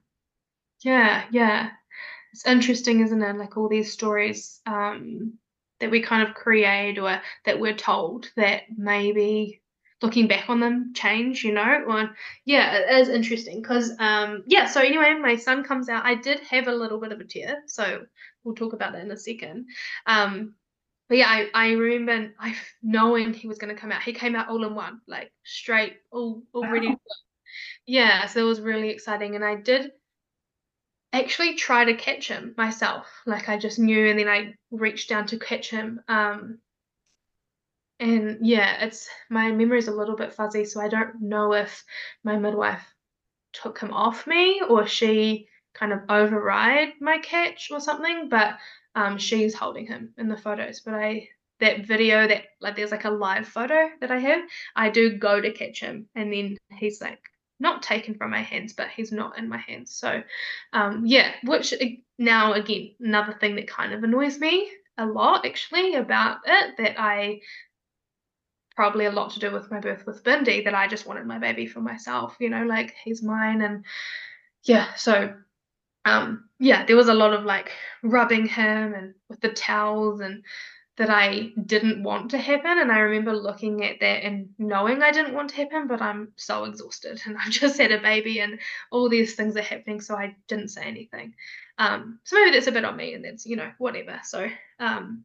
Yeah, yeah. It's interesting, isn't it? Like all these stories um, that we kind of create or that we're told that maybe looking back on them change, you know? Or yeah, it is interesting because um yeah, so anyway, my son comes out. I did have a little bit of a tear, so we'll talk about that in a second. Um but yeah, I, I remember I knowing he was gonna come out. He came out all in one, like straight, all all wow. ready yeah, so it was really exciting. And I did actually try to catch him myself. Like I just knew and then I reached down to catch him. Um and yeah, it's my memory is a little bit fuzzy, so I don't know if my midwife took him off me or she kind of override my catch or something, but um she's holding him in the photos. But I that video that like there's like a live photo that I have, I do go to catch him and then he's like not taken from my hands, but he's not in my hands. So, um, yeah, which now again, another thing that kind of annoys me a lot actually about it that I probably a lot to do with my birth with Bindi that I just wanted my baby for myself, you know, like he's mine and yeah, so um yeah, there was a lot of like rubbing him and with the towels and that I didn't want to happen. And I remember looking at that and knowing I didn't want to happen, but I'm so exhausted <laughs> and I've just had a baby and all these things are happening. So I didn't say anything. Um, so maybe that's a bit on me and that's, you know, whatever. So, um,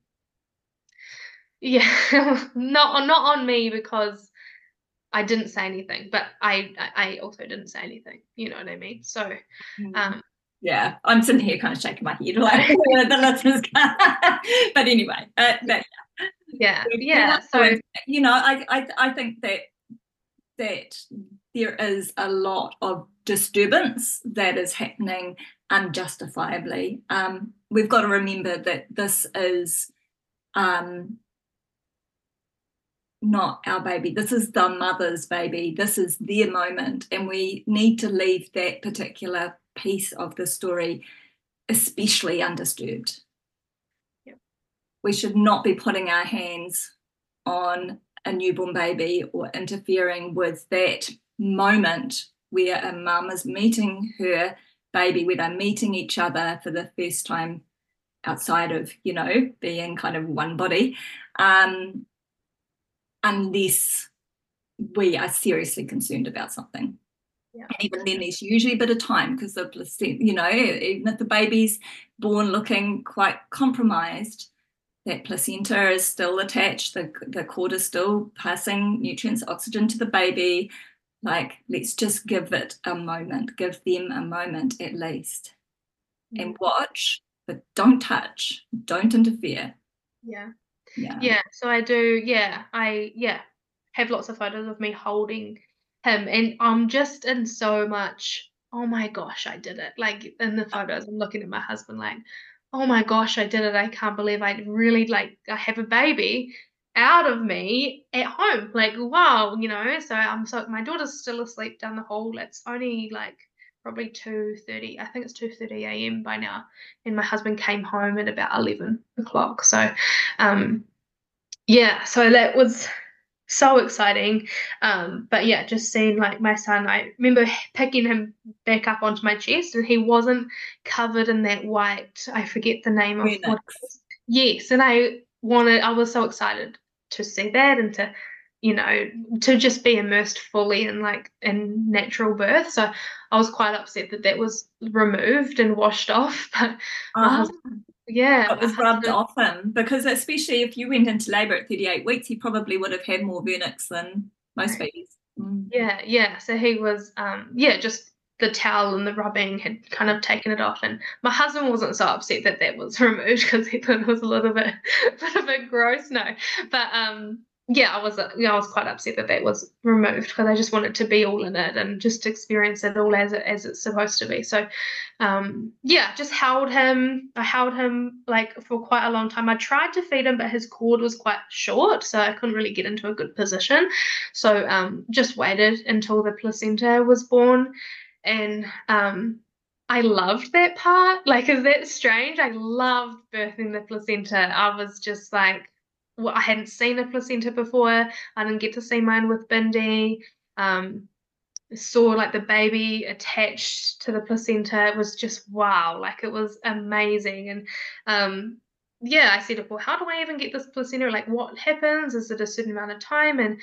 yeah, <laughs> not, not on me because I didn't say anything, but I, I also didn't say anything, you know what I mean? So, mm. um, yeah, I'm sitting here kind of shaking my head <laughs> like the listeners <laughs> but anyway, uh, but, yeah, <laughs> yeah. So you know, I, I I think that that there is a lot of disturbance that is happening unjustifiably. Um, we've got to remember that this is um, not our baby. This is the mother's baby. This is their moment, and we need to leave that particular piece of the story especially undisturbed. Yep. We should not be putting our hands on a newborn baby or interfering with that moment where a mum is meeting her baby, where they're meeting each other for the first time outside of, you know, being kind of one body, um, unless we are seriously concerned about something. Yeah. And even then, there's usually a bit of time because the placenta, you know, even if the baby's born looking quite compromised, that placenta is still attached, the, the cord is still passing nutrients, oxygen to the baby. Like, let's just give it a moment, give them a moment at least, and watch, but don't touch, don't interfere. Yeah. Yeah. Yeah. So I do, yeah, I, yeah, have lots of photos of me holding him and I'm just in so much oh my gosh I did it like in the photos I'm looking at my husband like oh my gosh I did it I can't believe I really like I have a baby out of me at home like wow you know so I'm so my daughter's still asleep down the hall it's only like probably 2.30 i think it's 2.30 a.m by now and my husband came home at about 11 o'clock so um yeah so that was so exciting. Um, but yeah, just seeing like my son, I remember picking him back up onto my chest and he wasn't covered in that white, I forget the name of what Yes, and I wanted, I was so excited to see that and to, you know, to just be immersed fully in like in natural birth. So I was quite upset that that was removed and washed off. <laughs> But my husband yeah it was rubbed off him because especially if you went into labor at 38 weeks he probably would have had more vernix than most babies mm. yeah yeah so he was um yeah just the towel and the rubbing had kind of taken it off. And my husband wasn't so upset that that was <laughs> removed because he thought it was a little bit, <laughs> bit of a gross no. But um, yeah, I was, know, I was quite upset that that was removed because I just wanted to be all in it and just experience it all as it as it's supposed to be. So, um, yeah, just held him. I held him like for quite a long time. I tried to feed him, but his cord was quite short, so I couldn't really get into a good position. So, um, just waited until the placenta was born, and um, I loved that part. Like, is that strange? I loved birthing the placenta. I was just like well, I hadn't seen a placenta before. I didn't get to see mine with Bindi. Um, saw like the baby attached to the placenta. It was just wow, like it was amazing. And um, yeah, I said, well, how do I even get this placenta? Like, what happens? Is it a certain amount of time? And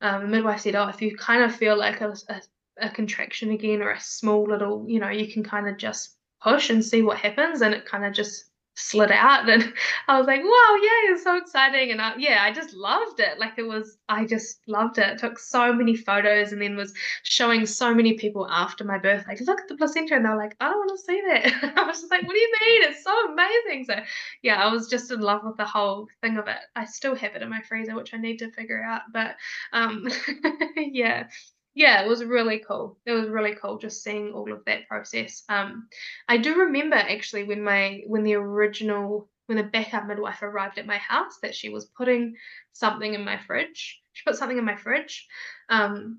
um, the midwife said, oh, if you kind of feel like a, a, a contraction again or a small little, you know, you can kind of just push and see what happens. And it kind of just slid out <laughs> and I was like, wow, yeah, it's so exciting. And I, yeah, I just loved it. Like it was, I just loved it. Took so many photos and then was showing so many people after my birth, like, look at the placenta. And they're like, I don't want to see that. <laughs> I was just like, what do you mean? It's so amazing. So yeah, I was just in love with the whole thing of it. I still have it in my freezer, which I need to figure out. But um, <laughs> yeah yeah, it was really cool. It was really cool just seeing all of that process. Um, I do remember actually when my when the original when the backup midwife arrived at my house that she was putting something in my fridge. <laughs> She put something in my fridge. Um,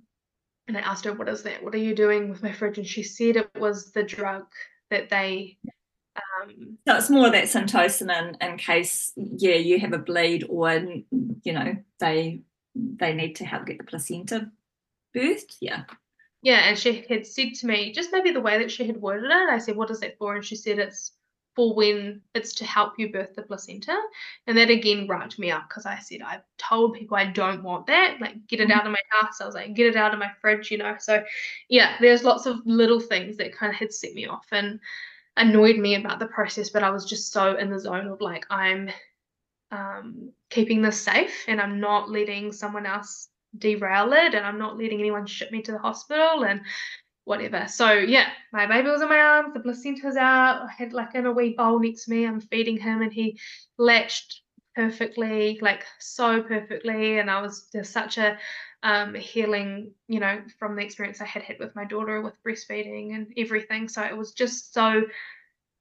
and I asked her, "What is that? What are you doing with my fridge?" And she said it was the drug that they. Um, so it's more that Syntocinon, in case, yeah, you have a bleed or you know they they need to help get the placenta birthed. Yeah. Yeah, and she had said to me, just maybe the way that she had worded it, I said, What is that for? And she said, It's for when it's to help you birth the placenta. And that again rocked me up because I said, I've told people I don't want that, like, get it mm-hmm. out of my house. I was like, Get it out of my fridge, you know. So, yeah, there's lots of little things that kind of had set me off and annoyed me about the process, but I was just so in the zone of like, I'm um, keeping this safe and I'm not letting someone else derail it and I'm not letting anyone ship me to the hospital and whatever. So yeah, my baby was in my arms, the placenta's out. I had like in a wee bowl next to me. I'm feeding him and he latched perfectly, like so perfectly. And I was just such a um, healing, you know, from the experience I had had with my daughter with breastfeeding and everything. So it was just so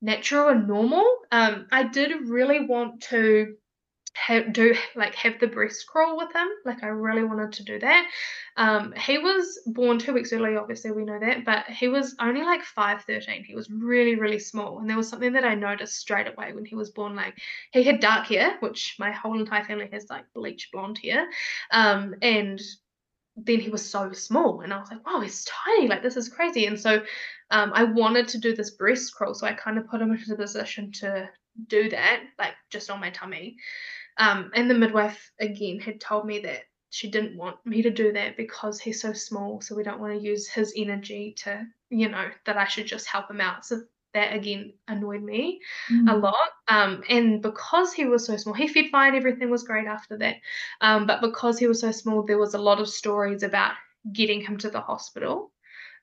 natural and normal. Um, I did really want to have, do like have the breast crawl with him. Like I really wanted to do that. Um, he was born two weeks early, obviously we know that, but he was only like five thirteen. He was really really small, and there was something that I noticed straight away when he was born. Like he had dark hair, which my whole entire family has like bleach blonde hair, um, and then he was so small, and I was like, wow, he's tiny. Like this is crazy. And so um, I wanted to do this breast crawl, so I kind of put him into the position to do that, like just on my tummy. Um, and the midwife again had told me that she didn't want me to do that because he's so small, so we don't want to use his energy to, you know, that I should just help him out. So that again annoyed me mm. a lot. Um, and because he was so small, he fed fine, everything was great after that. Um, but because he was so small, there was a lot of stories about getting him to the hospital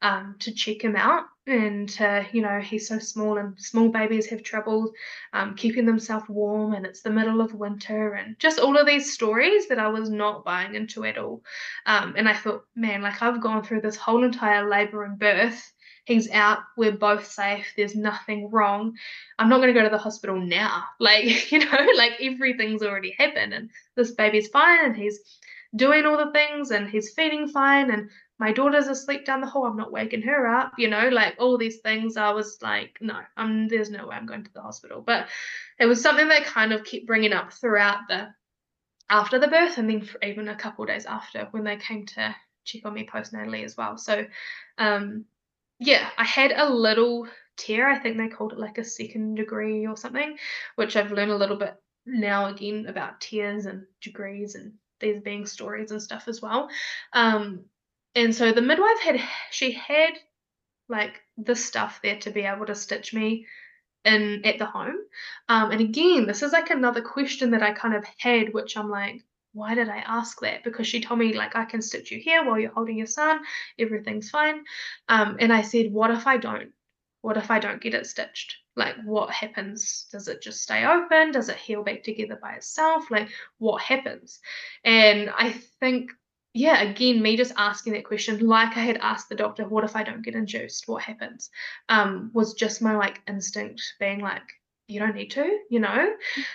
um, to check him out. And, you know, he's so small, and small babies have trouble um, keeping themselves warm, and it's the middle of winter, and just all of these stories that I was not buying into at all. Um, and I thought, man, like I've gone through this whole entire labor and birth. He's out. We're both safe. There's nothing wrong. I'm not going to go to the hospital now. <laughs> Like, you know, like everything's already happened, and this baby's fine, and he's doing all the things, and he's feeding fine, and my daughter's asleep down the hall. I'm not waking her up, you know, like all these things. I was like, no, I'm there's no way I'm going to the hospital. But it was something that kind of kept bringing up throughout the after the birth, and then even a couple days after when they came to check on me postnatally as well. So, um, yeah, I had a little tear. I think they called it like a second degree or something, which I've learned a little bit now again about tears and degrees and these being stories and stuff as well. Um, and so the midwife had she had like the stuff there to be able to stitch me in at the home um, and again this is like another question that i kind of had which i'm like why did I ask that? Because she told me, like, I can stitch you here while you're holding your son, everything's fine. Um, and I said, what if I don't? What if I don't get it stitched? Like, what happens? Does it just stay open? Does it heal back together by itself? Like, what happens? And I think yeah, again, me just asking that question, like I had asked the doctor, what if I don't get induced? What happens? Um, was just my like instinct being like, you don't need to, you know.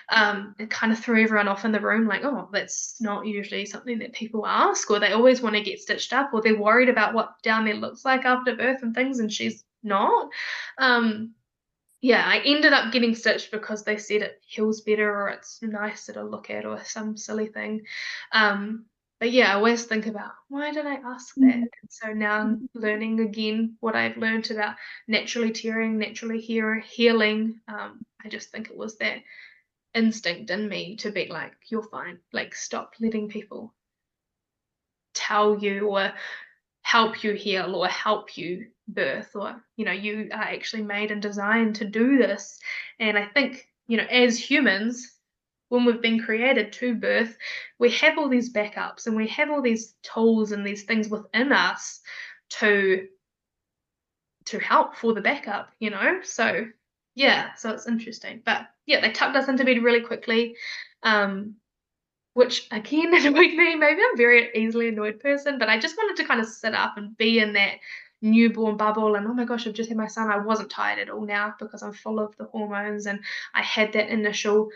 Um, it kind of threw everyone off in the room, like, oh, that's not usually something that people ask, or they always want to get stitched up, or they're worried about what down there looks like after birth and things, and she's not. Um, yeah, I ended up getting stitched because they said it heals better or it's nicer to look at or some silly thing. Um, but yeah, I always think about why did I ask that? Mm. And so now I'm learning again what I've learned about naturally tearing, naturally healing. Um, I just think it was that instinct in me to be like, you're fine. Like, stop letting people tell you or help you heal or help you birth or you know you are actually made and designed to do this and i think you know as humans when we've been created to birth, we have all these backups and we have all these tools and these things within us to to help for the backup, you know? So yeah, so it's interesting. But yeah, they tucked us into bed really quickly. Um, which again <laughs> annoyed me. Maybe I'm very easily annoyed person, but I just wanted to kind of sit up and be in that newborn bubble and oh my gosh, I've just had my son. I wasn't tired at all now because I'm full of the hormones and I had that initial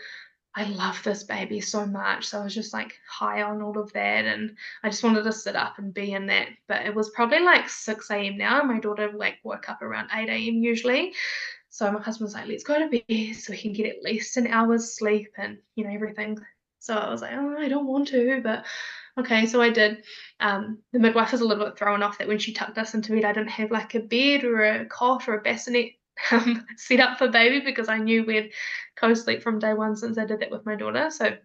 I love this baby so much. So I was just like high on all of that. And I just wanted to sit up and be in that. But it was probably like 6 a.m. now. My daughter like woke up around 8 a.m. usually. So my husband was like, let's go to bed so we can get at least an hour's sleep and, you know, everything. So I was like, oh, I don't want to, but okay. So I did. Um, the midwife was a little bit thrown off that when she tucked us into bed, I didn't have like a bed or a cot or a bassinet um, <laughs> set up for baby because I knew we'd co-sleep from day one since I did that with my daughter. So,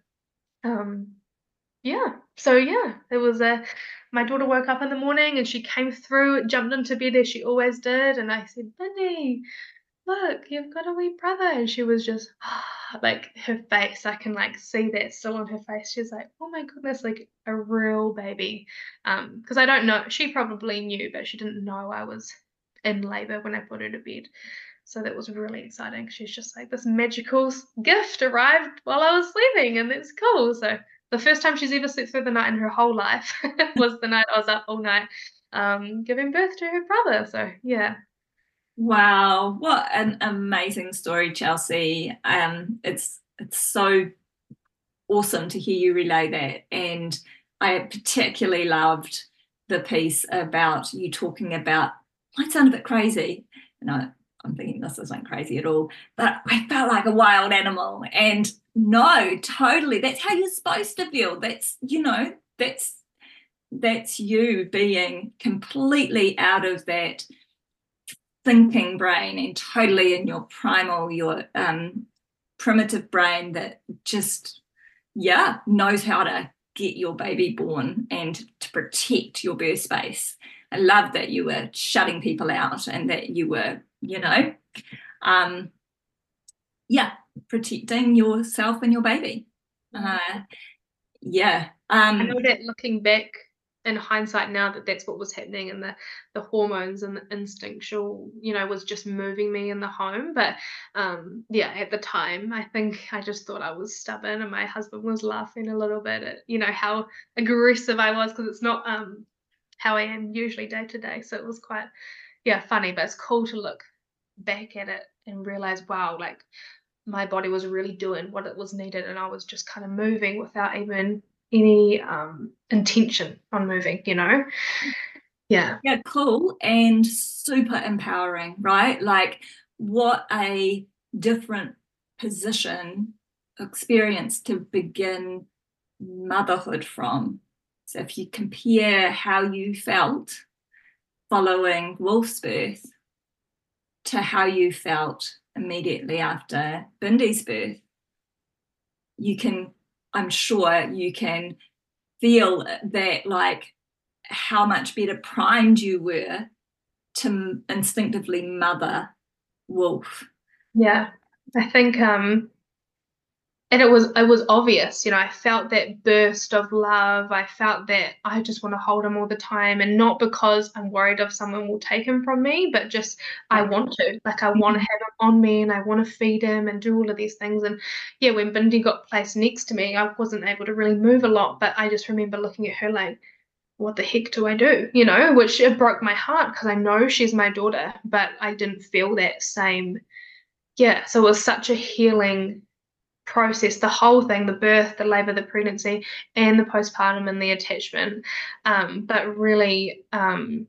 um, yeah. So yeah, it was a. My daughter woke up in the morning and she came through, jumped into bed as she always did, and I said, "Bindi, look, you've got a wee brother," and she was just <gasps> like her face. I can like see that still on her face. She's like, "Oh my goodness, like a real baby," um, because I don't know. She probably knew, but she didn't know I was in labor when I put her to bed. So that was really exciting. She's just like, this magical gift arrived while I was sleeping, and it's cool. So the first time she's ever slept through the night in her whole life <laughs> was the night I was up all night um, giving birth to her brother. So yeah. Wow, what an amazing story, Chelsea. Um, it's it's so awesome to hear you relay that, and I particularly loved the piece about you talking about might sound a bit crazy. And I, I'm thinking this isn't crazy at all, but I felt like a wild animal. And no, totally. That's how you're supposed to feel. That's, you know, that's that's you being completely out of that thinking brain and totally in your primal, your um, primitive brain that just, yeah, knows how to get your baby born and to protect your birth space. I love that you were shutting people out and that you were, you know, um, yeah, protecting yourself and your baby. Mm-hmm. Uh, yeah. Um, I know that looking back in hindsight now that that's what was happening and the the hormones and the instinctual you know was just moving me in the home but um yeah at the time i think i just thought i was stubborn and my husband was laughing a little bit at you know how aggressive i was because it's not um how I am usually day to day. So it was quite, yeah, funny, but it's cool to look back at it and realize, wow, like my body was really doing what it was needed and I was just kind of moving without even any um, intention on moving, you know? Yeah. Yeah, cool and super empowering, right? Like what a different position experience to begin motherhood from so if you compare how you felt following Wolf's birth to how you felt immediately after Bindi's birth, you can, I'm sure you can feel that like how much better primed you were to instinctively mother Wolf. Yeah, I think um and it was it was obvious you know i felt that burst of love i felt that i just want to hold him all the time and not because i'm worried of someone will take him from me but just i want to like i want to mm-hmm. have him on me and i want to feed him and do all of these things and yeah when bindi got placed next to me i wasn't able to really move a lot but i just remember looking at her like what the heck do I do? You know, which it broke my heart because I know she's my daughter, but I didn't feel that same. Yeah, so it was such a healing process the whole thing the birth the labor the pregnancy and the postpartum and the attachment. Um, but really um,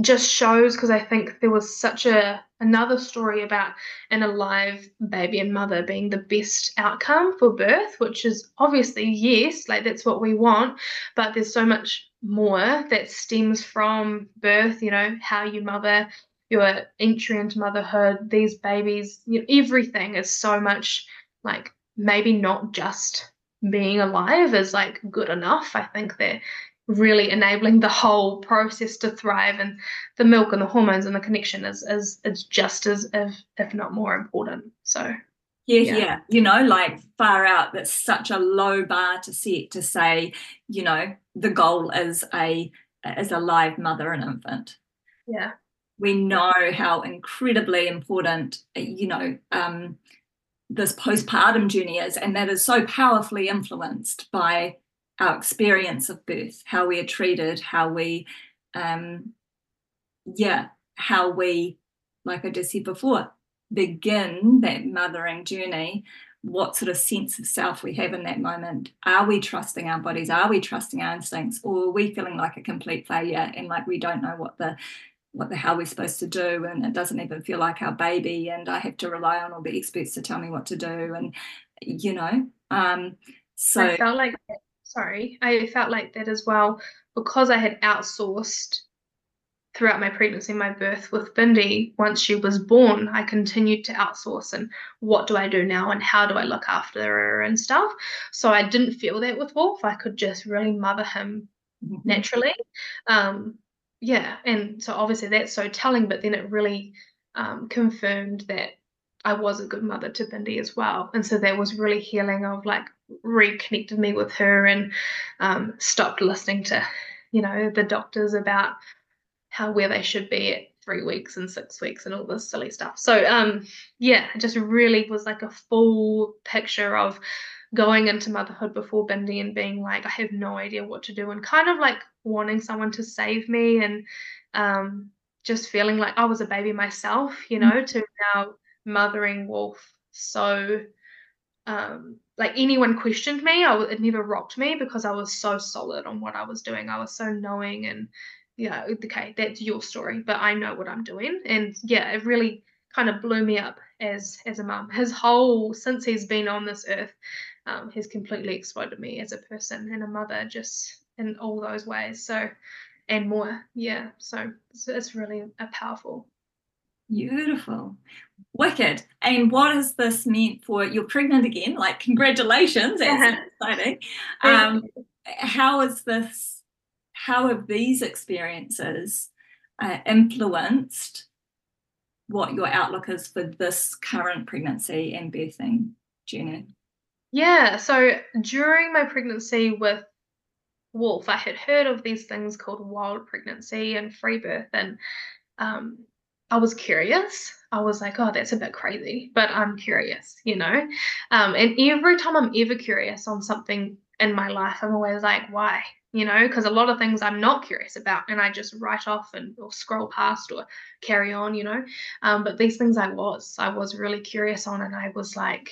just shows because i think there was such a another story about an alive baby and mother being the best outcome for birth which is obviously yes like that's what we want but there's so much more that stems from birth you know how you mother your entry into motherhood these babies you know, everything is so much like maybe not just being alive is like good enough. I think they're really enabling the whole process to thrive and the milk and the hormones and the connection is is is just as if if not more important. So yeah, yeah, yeah, You know, like far out, that's such a low bar to set to say, you know, the goal is a is a live mother and infant. Yeah. We know how incredibly important, you know, um, this postpartum journey is, and that is so powerfully influenced by our experience of birth, how we are treated, how we, um, yeah, how we, like I just said before, begin that mothering journey. What sort of sense of self we have in that moment? Are we trusting our bodies? Are we trusting our instincts? Or are we feeling like a complete failure and like we don't know what the what the hell we're supposed to do and it doesn't even feel like our baby and i have to rely on all the experts to tell me what to do and you know um so i felt like sorry i felt like that as well because i had outsourced throughout my pregnancy my birth with bindi once she was born i continued to outsource and what do i do now and how do i look after her and stuff so i didn't feel that with wolf i could just really mother him mm-hmm. naturally um yeah, and so obviously that's so telling, but then it really um, confirmed that I was a good mother to Bindi as well. And so that was really healing of like reconnected me with her and um, stopped listening to, you know, the doctors about how where they should be at three weeks and six weeks and all this silly stuff. So um yeah, it just really was like a full picture of going into motherhood before Bindi and being like, I have no idea what to do and kind of like wanting someone to save me and um, just feeling like I was a baby myself, you know, mm-hmm. to now mothering Wolf. So, um, like anyone questioned me, I, it never rocked me because I was so solid on what I was doing. I was so knowing and, yeah, okay, that's your story, but I know what I'm doing. And yeah, it really kind of blew me up as as a mum. His whole since he's been on this earth, um, has completely exploded me as a person and a mother, just in all those ways. So, and more, yeah. So it's, it's really a powerful. Beautiful, wicked. And what has this meant for you're pregnant again? Like, congratulations! That's exciting. Um, how is this? How have these experiences uh, influenced what your outlook is for this current pregnancy and birthing journey? Yeah, so during my pregnancy with Wolf, I had heard of these things called wild pregnancy and free birth, and um, I was curious. I was like, oh, that's a bit crazy, but I'm curious, you know? Um, and every time I'm ever curious on something in my life, I'm always like, why? You know, because a lot of things I'm not curious about and I just write off and or scroll past or carry on, you know. Um, but these things I was, I was really curious on, and I was like,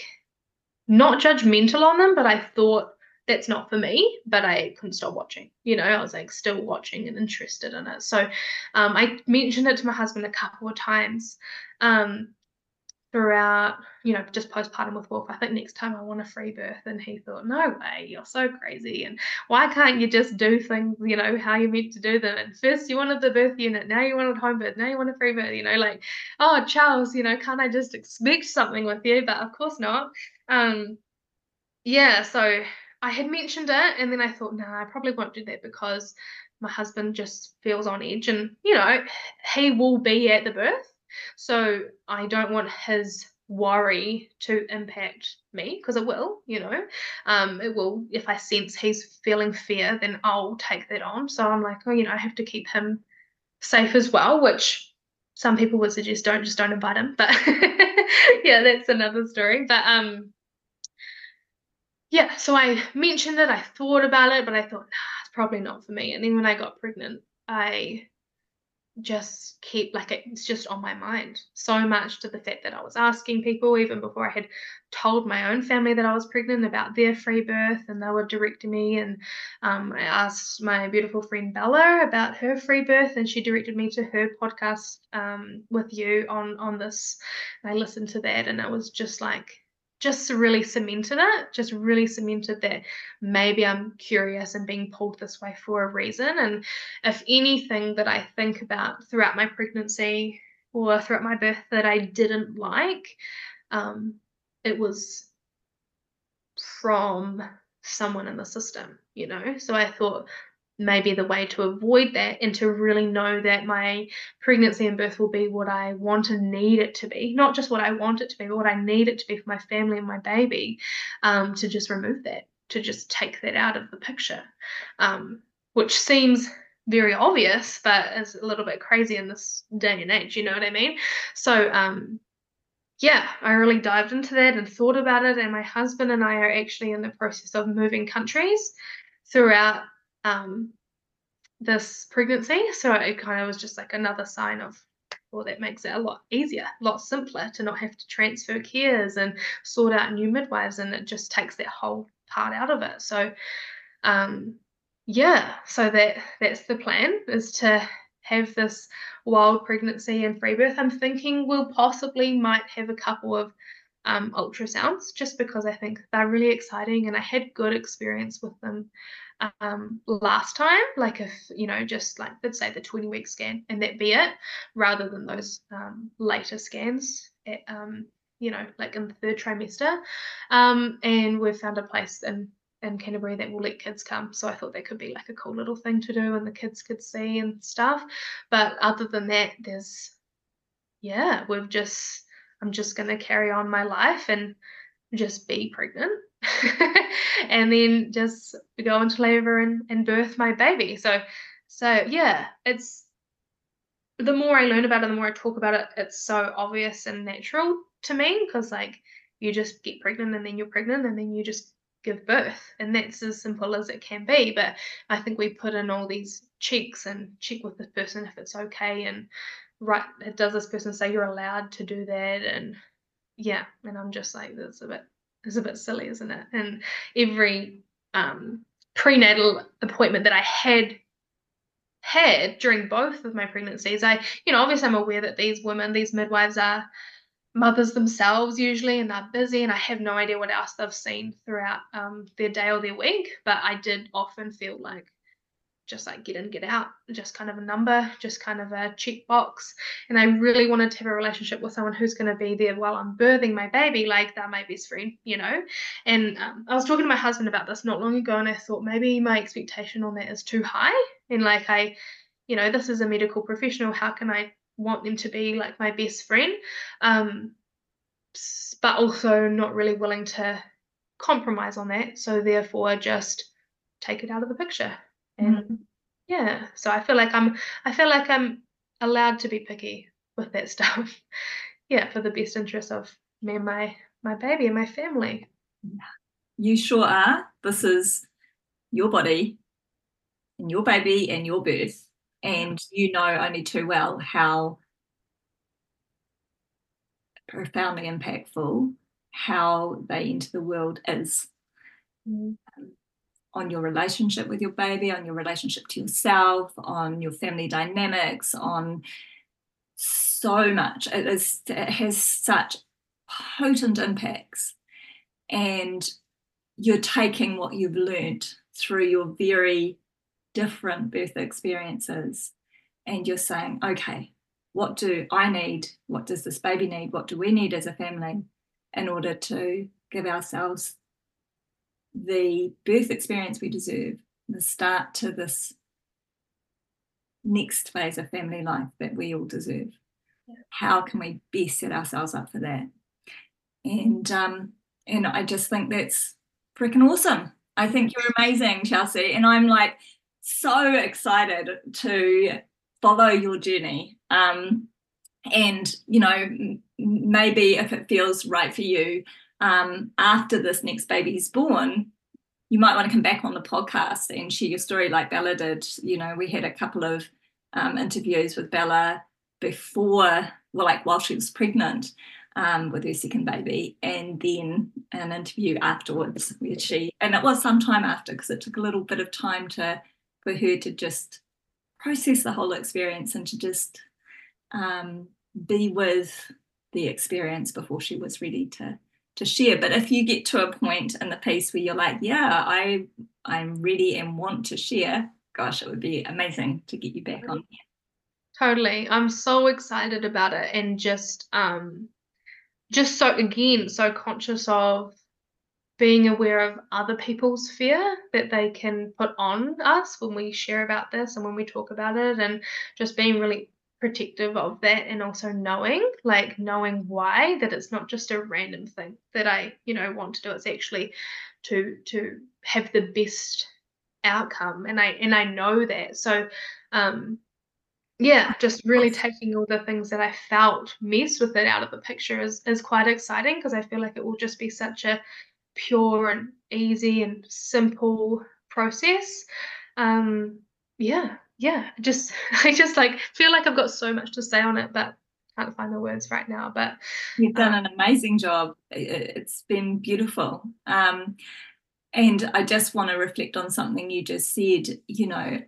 not judgmental on them, but I thought that's not for me, but I couldn't stop watching. You know, I was like still watching and interested in it. So um, I mentioned it to my husband a couple of times um, throughout, you know, just postpartum with Wolf. I think next time I want a free birth. And he thought, no way, you're so crazy. And why can't you just do things, you know, how you're meant to do them? And first you wanted the birth unit, now you wanted home birth, now you want a free birth, you know, like, oh, Charles, you know, can't I just expect something with you? But of course not. Um, yeah, so I had mentioned it and then I thought, nah, I probably won't do that because my husband just feels on edge. And, you know, he will be at the birth. So I don't want his worry to impact me because it will you know. Um it will if i sense he's feeling fear then i'll take that on. So i'm like oh you know i have to keep him safe as well which some people would suggest don't just don't invite him. But <laughs> yeah that's another story. But um yeah so i mentioned it i thought about it but i thought nah it's probably not for me. And then when i got pregnant i just keep like it's just on my mind so much to the fact that I was asking people even before I had told my own family that I was pregnant about their free birth and they were directing me and um, I asked my beautiful friend Bella about her free birth and she directed me to her podcast um, with you on on this. And I listened to that and it was just like just really cemented it, just really cemented that maybe I'm curious and being pulled this way for a reason. And if anything that I think about throughout my pregnancy or throughout my birth that I didn't like, um, it was from someone in the system, you know? So I thought maybe the way to avoid that and to really know that my pregnancy and birth will be what I want and need it to be, not just what I want it to be, but what I need it to be for my family and my baby, um, to just remove that, to just take that out of the picture, um, which seems very obvious, but is a little bit crazy in this day and age, you know what I mean? So, um, yeah, I really dived into that and thought about it. And my husband and I are actually in the process of moving countries throughout um, this pregnancy. So it kind of was just like another sign of, well, that makes it a lot easier, a lot simpler to not have to transfer cares and sort out new midwives, and it just takes that whole part out of it. So, um, yeah, so that that's the plan is to have this wild pregnancy and free birth. I'm thinking we'll possibly might have a couple of um, ultrasounds just because I think they're really exciting and I had good experience with them um, last time, like if, you know, just like let's say the 20 week scan and that be it, rather than those um, later scans at, um, you know, like in the third trimester. Um, and we've found a place in in Canterbury that will let kids come. So I thought that could be like a cool little thing to do and the kids could see and stuff. But other than that, there's yeah, we've just I'm just gonna carry on my life and just be pregnant <laughs> and then just go into labor and, and birth my baby. So, so yeah, it's the more I learn about it, the more I talk about it, it's so obvious and natural to me because like you just get pregnant and then you're pregnant and then you just give birth. And that's as simple as it can be. But i think we put in all these checks and check with the person if it's okay and right does this person say you're allowed to do that? And yeah and i'm just like that's a bit is a bit silly, isn't it? And every um, prenatal appointment that I had had during both of my pregnancies, I, you know, obviously I'm aware that these women, these midwives are mothers themselves usually and they're busy and I have no idea what else they've seen throughout um, their day or their week. But I did often feel like just like get in, get out, just kind of a number, just kind of a check box. And I really wanted to have a relationship with someone who's going to be there while I'm birthing my baby, like they're my best friend, you know. And um, I was talking to my husband about this not long ago, and I thought maybe my expectation on that is too high. And like I, you know, this is a medical professional. How can I want them to be like my best friend? Um, but also not really willing to compromise on that. So therefore, just take it out of the picture and mm-hmm. yeah so i feel like i'm i feel like i'm allowed to be picky with that <laughs> stuff. Yeah for the best interest of me and my my baby and my family. You sure are. This is your body and your baby and your birth. And you know only too well how profoundly impactful how they enter the world is. Mm on your relationship with your baby, on your relationship to yourself, on your family dynamics, on so much. It, is, it has such potent impacts. And you're taking what you've learned through your very different birth experiences and you're saying, okay, what do I need? What does this baby need? What do we need as a family in order to give ourselves the birth experience we deserve, the start to this next phase of family life that we all deserve. Yeah. How can we best set ourselves up for that? and um, and I just think that's freaking awesome. I think you're amazing, Chelsea, and I'm like so excited to follow your journey. Um, and you know, maybe if it feels right for you, um, after this next baby is born, you might want to come back on the podcast and share your story like Bella did. You know, we had a couple of um, interviews with Bella before, well, like while she was pregnant um, with her second baby, and then an interview afterwards where she, and it was some time after because it took a little bit of time to for her to just process the whole experience and to just um, be with the experience before she was ready to to share. But if you get to a point in the piece where you're like, yeah, I I'm ready and want to share, gosh, it would be amazing to get you back on here. Totally. I'm so excited about it and just um just so again so conscious of being aware of other people's fear that they can put on us when we share about this and when we talk about it and just being really protective of that and also knowing like knowing why that it's not just a random thing that I you know want to do. It's actually to to have the best outcome and I and I know that. So um yeah just really taking all the things that I felt mess with it out of the picture is is quite exciting because I feel like it will just be such a pure and easy and simple process. Um yeah yeah, just <laughs> I just like feel like I've got so much to say on it, but can't find the words right now. But you've done um, an amazing job. It's been beautiful. Um, and I just want to reflect on something you just said. You know,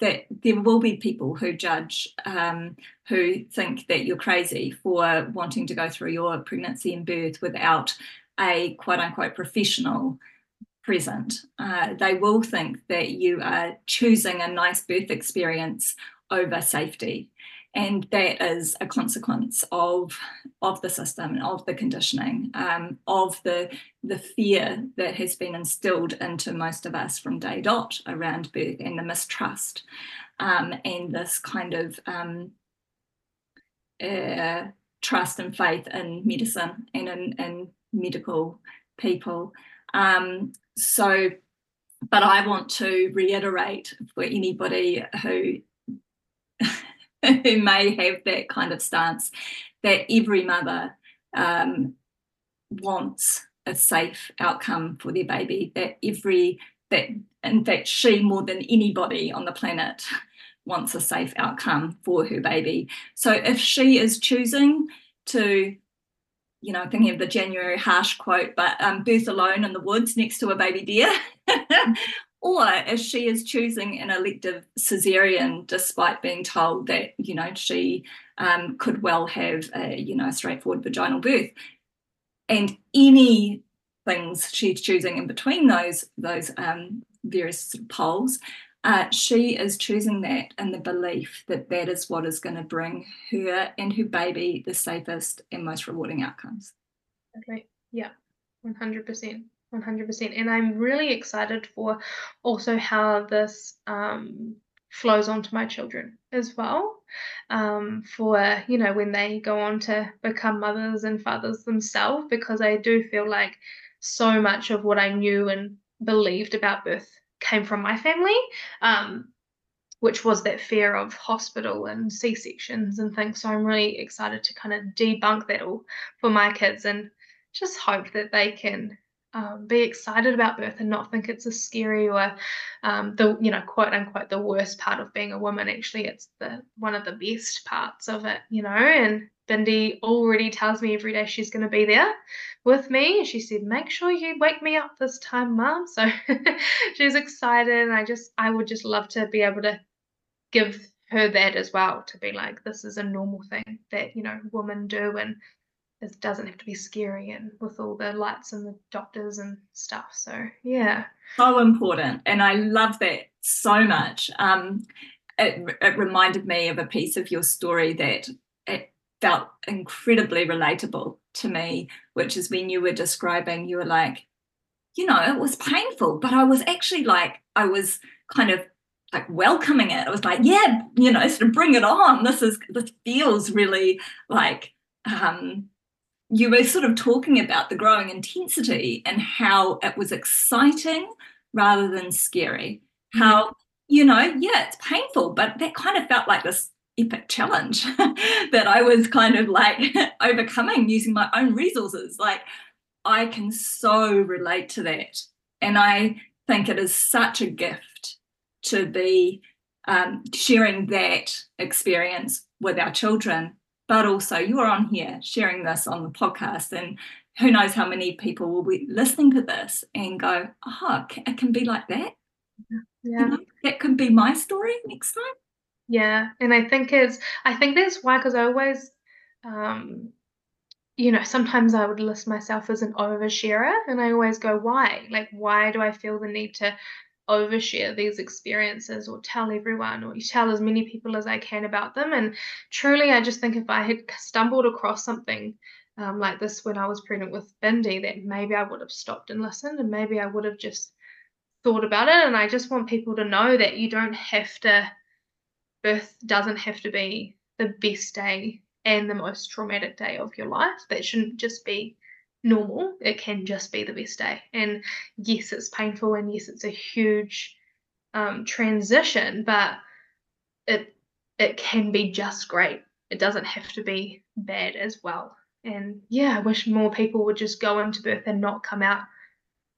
that there will be people who judge, um, who think that you're crazy for wanting to go through your pregnancy and birth without a quote unquote professional present, uh, they will think that you are choosing a nice birth experience over safety. And that is a consequence of, of the system, of the conditioning, um, of the, the fear that has been instilled into most of us from day dot around birth and the mistrust um, and this kind of um, uh, trust and faith in medicine and in, in medical people. Um, so, but I want to reiterate for anybody who <laughs> who may have that kind of stance that every mother um, wants a safe outcome for their baby. That every that in fact she more than anybody on the planet <laughs> wants a safe outcome for her baby. So if she is choosing to you know, thinking of the January harsh quote, but um, birth alone in the woods next to a baby deer. <laughs> or if she is choosing an elective cesarean despite being told that, you know, she um, could well have a, you know, a straightforward vaginal birth. And any things she's choosing in between those, those um, various poles, uh, she is choosing that in the belief that that is what is going to bring her and her baby the safest and most rewarding outcomes. Okay. Yeah, 100%. 100%. And I'm really excited for also how this um, flows onto my children as well. Um, for, you know, when they go on to become mothers and fathers themselves, because I do feel like so much of what I knew and believed about birth came from my family, um, which was that fear of hospital and C sections and things. So I'm really excited to kind of debunk that all for my kids and just hope that they can um, be excited about birth and not think it's a scary or um, the you know quote unquote the worst part of being a woman. Actually, it's the one of the best parts of it, you know. And Bindi already tells me every day she's going to be there with me. And she said, "Make sure you wake me up this time, Mom." So <laughs> she's excited, and I just I would just love to be able to give her that as well to be like this is a normal thing that you know women do and it doesn't have to be scary and with all the lights and the doctors and stuff. So yeah. So important. And I love that so much. Um, it, it reminded me of a piece of your story that it felt incredibly relatable to me, which is when you were describing, you were like, you know, it was painful, but I was actually like, I was kind of like welcoming it. I was like, yeah, you know, sort of bring it on. This is this feels really like um you were sort of talking about the growing intensity and how it was exciting rather than scary. Mm-hmm. How, you know, yeah, it's painful, but that kind of felt like this epic challenge <laughs> that I was kind of like <laughs> overcoming using my own resources. Like, I can so relate to that. And I think it is such a gift to be um, sharing that experience with our children. But also, you're on here sharing this on the podcast, and who knows how many people will be listening to this and go, oh, it can be like that. Yeah. You know, that could be my story next time. Yeah. And I think it's, I think that's why, because I always, um, you know, sometimes I would list myself as an oversharer, and I always go, why? Like, why do I feel the need to overshare these experiences or tell everyone or tell as many people as I can about them? And truly, I just think if I had stumbled across something um, like this when I was pregnant with Bindi, that maybe I would have stopped and listened, and maybe I would have just thought about it. And I just want people to know that you don't have to, birth doesn't have to be the best day and the most traumatic day of your life. That shouldn't just be normal. It can just be the best day. And yes, it's painful, and yes, it's a huge um, transition, but it it can be just great. It doesn't have to be bad as well. And yeah, I wish more people would just go into birth and not come out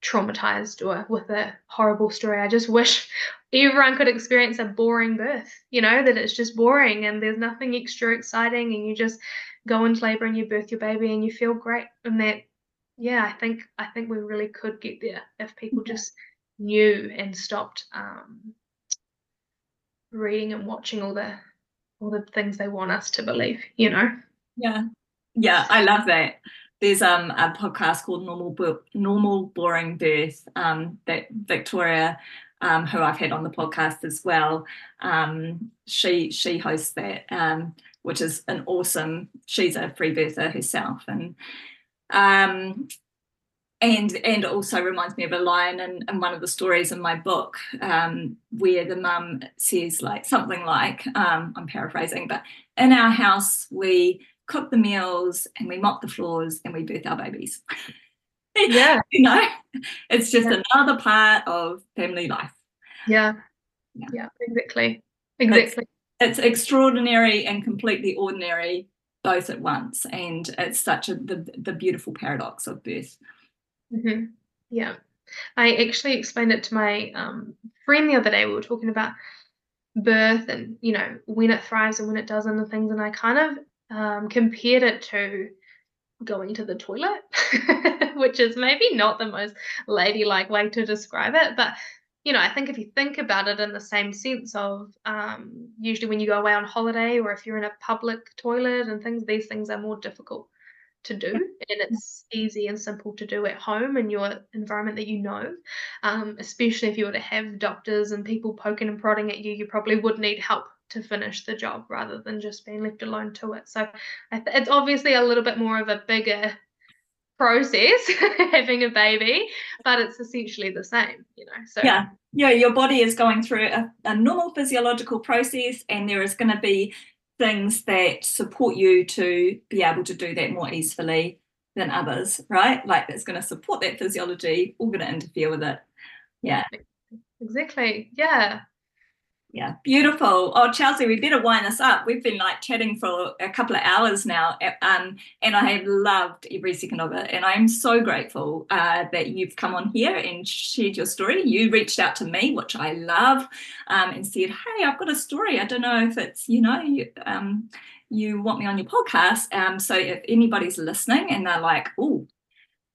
traumatized or with a horrible story. I just wish everyone could experience a boring birth, you know, that it's just boring and there's nothing extra exciting and you just go into labor and you birth your baby and you feel great and that yeah, I think I think we really could get there if people yeah. just knew and stopped um, reading and watching all the all the things they want us to believe, you know. Yeah. Yeah, I love that. There's um a podcast called Normal Bo- Normal Boring Birth um, that Victoria, um, who I've had on the podcast as well, um, she she hosts that, um, which is an awesome. She's a free birther herself, and um, and and also reminds me of a line in, in one of the stories in my book um, where the mum says like something like um, I'm paraphrasing, but in our house we cook the meals and we mop the floors and we birth our babies. <laughs> Yeah. you know, it's just yeah. another part of family life. Yeah. Yeah, yeah exactly. Exactly. It's, it's, extraordinary and completely ordinary both at once. And it's such a the, the beautiful paradox of birth. Mm-hmm. Yeah. I actually explained it to my um, friend the other day. We were talking about birth and, you know, when it thrives and when it doesn't and things. And I kind of um, compared it to going to the toilet, <laughs> which is maybe not the most ladylike way to describe it. But, you know, I think if you think about it in the same sense of um, usually when you go away on holiday or if you're in a public toilet and things, these things are more difficult to do and it's easy and simple to do at home in your environment that you know um, especially if you were to have doctors and people poking and prodding at you you probably would need help to finish the job rather than just being left alone to it. So it's obviously a little bit more of a bigger process <laughs> having a baby, but it's essentially the same, you know. So yeah, yeah, your body is going through a, a normal physiological process, and there is going to be things that support you to be able to do that more easily than others, right? Like it's going to support that physiology, all going to interfere with it. Yeah. Exactly. Yeah. Yeah, beautiful. Oh, Chelsea, we better wind this up. We've been like chatting for a couple of hours now, um, and I have loved every second of it. And I'm so grateful uh, that you've come on here and shared your story. You reached out to me, which I love, um, and said, "Hey, I've got a story. I don't know if it's you know you, um, you want me on your podcast. Um, so if anybody's listening and they're like, oh."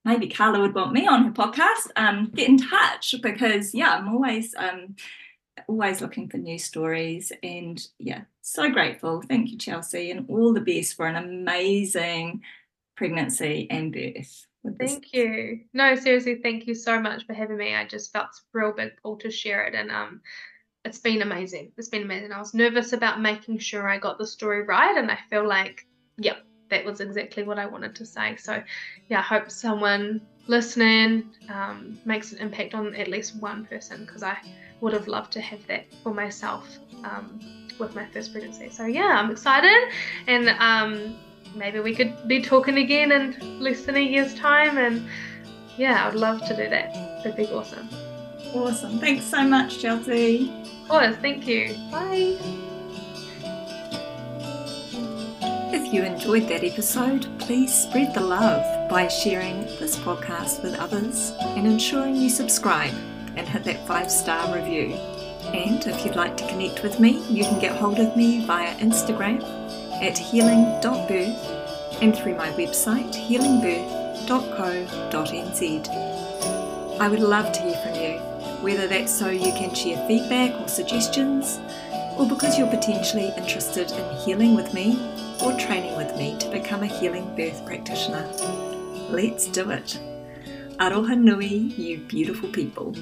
Maybe Carla would want me on her podcast. Um, get in touch because yeah, I'm always um, always looking for new stories and yeah so grateful. Thank you chelsea and all the best for an amazing pregnancy and birth thank you. No seriously thank you so much for having me. I just felt real big pull to share it and um it's been amazing. It's been amazing. I was nervous about making sure i got the story right and i feel like yep that was exactly what i wanted to say so yeah i hope someone listening um, makes an impact on at least one person because i would have loved to have that for myself um, with my first pregnancy. So yeah, I'm excited, and um, maybe we could be talking again in less than a year's time. And yeah, I'd love to do that. That'd be awesome. Awesome. Thanks so much, Chelsea. Of course. Thank you. Bye. If you enjoyed that episode, please spread the love by sharing this podcast with others and ensuring you subscribe and hit that five star review. And if you'd like to connect with me, you can get hold of me via Instagram at healing.birth and through my website healingbirth.co.nz. I would love to hear from you, whether that's so you can share feedback or suggestions, or because you're potentially interested in healing with me or training with me to become a healing birth practitioner. Let's do it. Aroha nui, you beautiful people.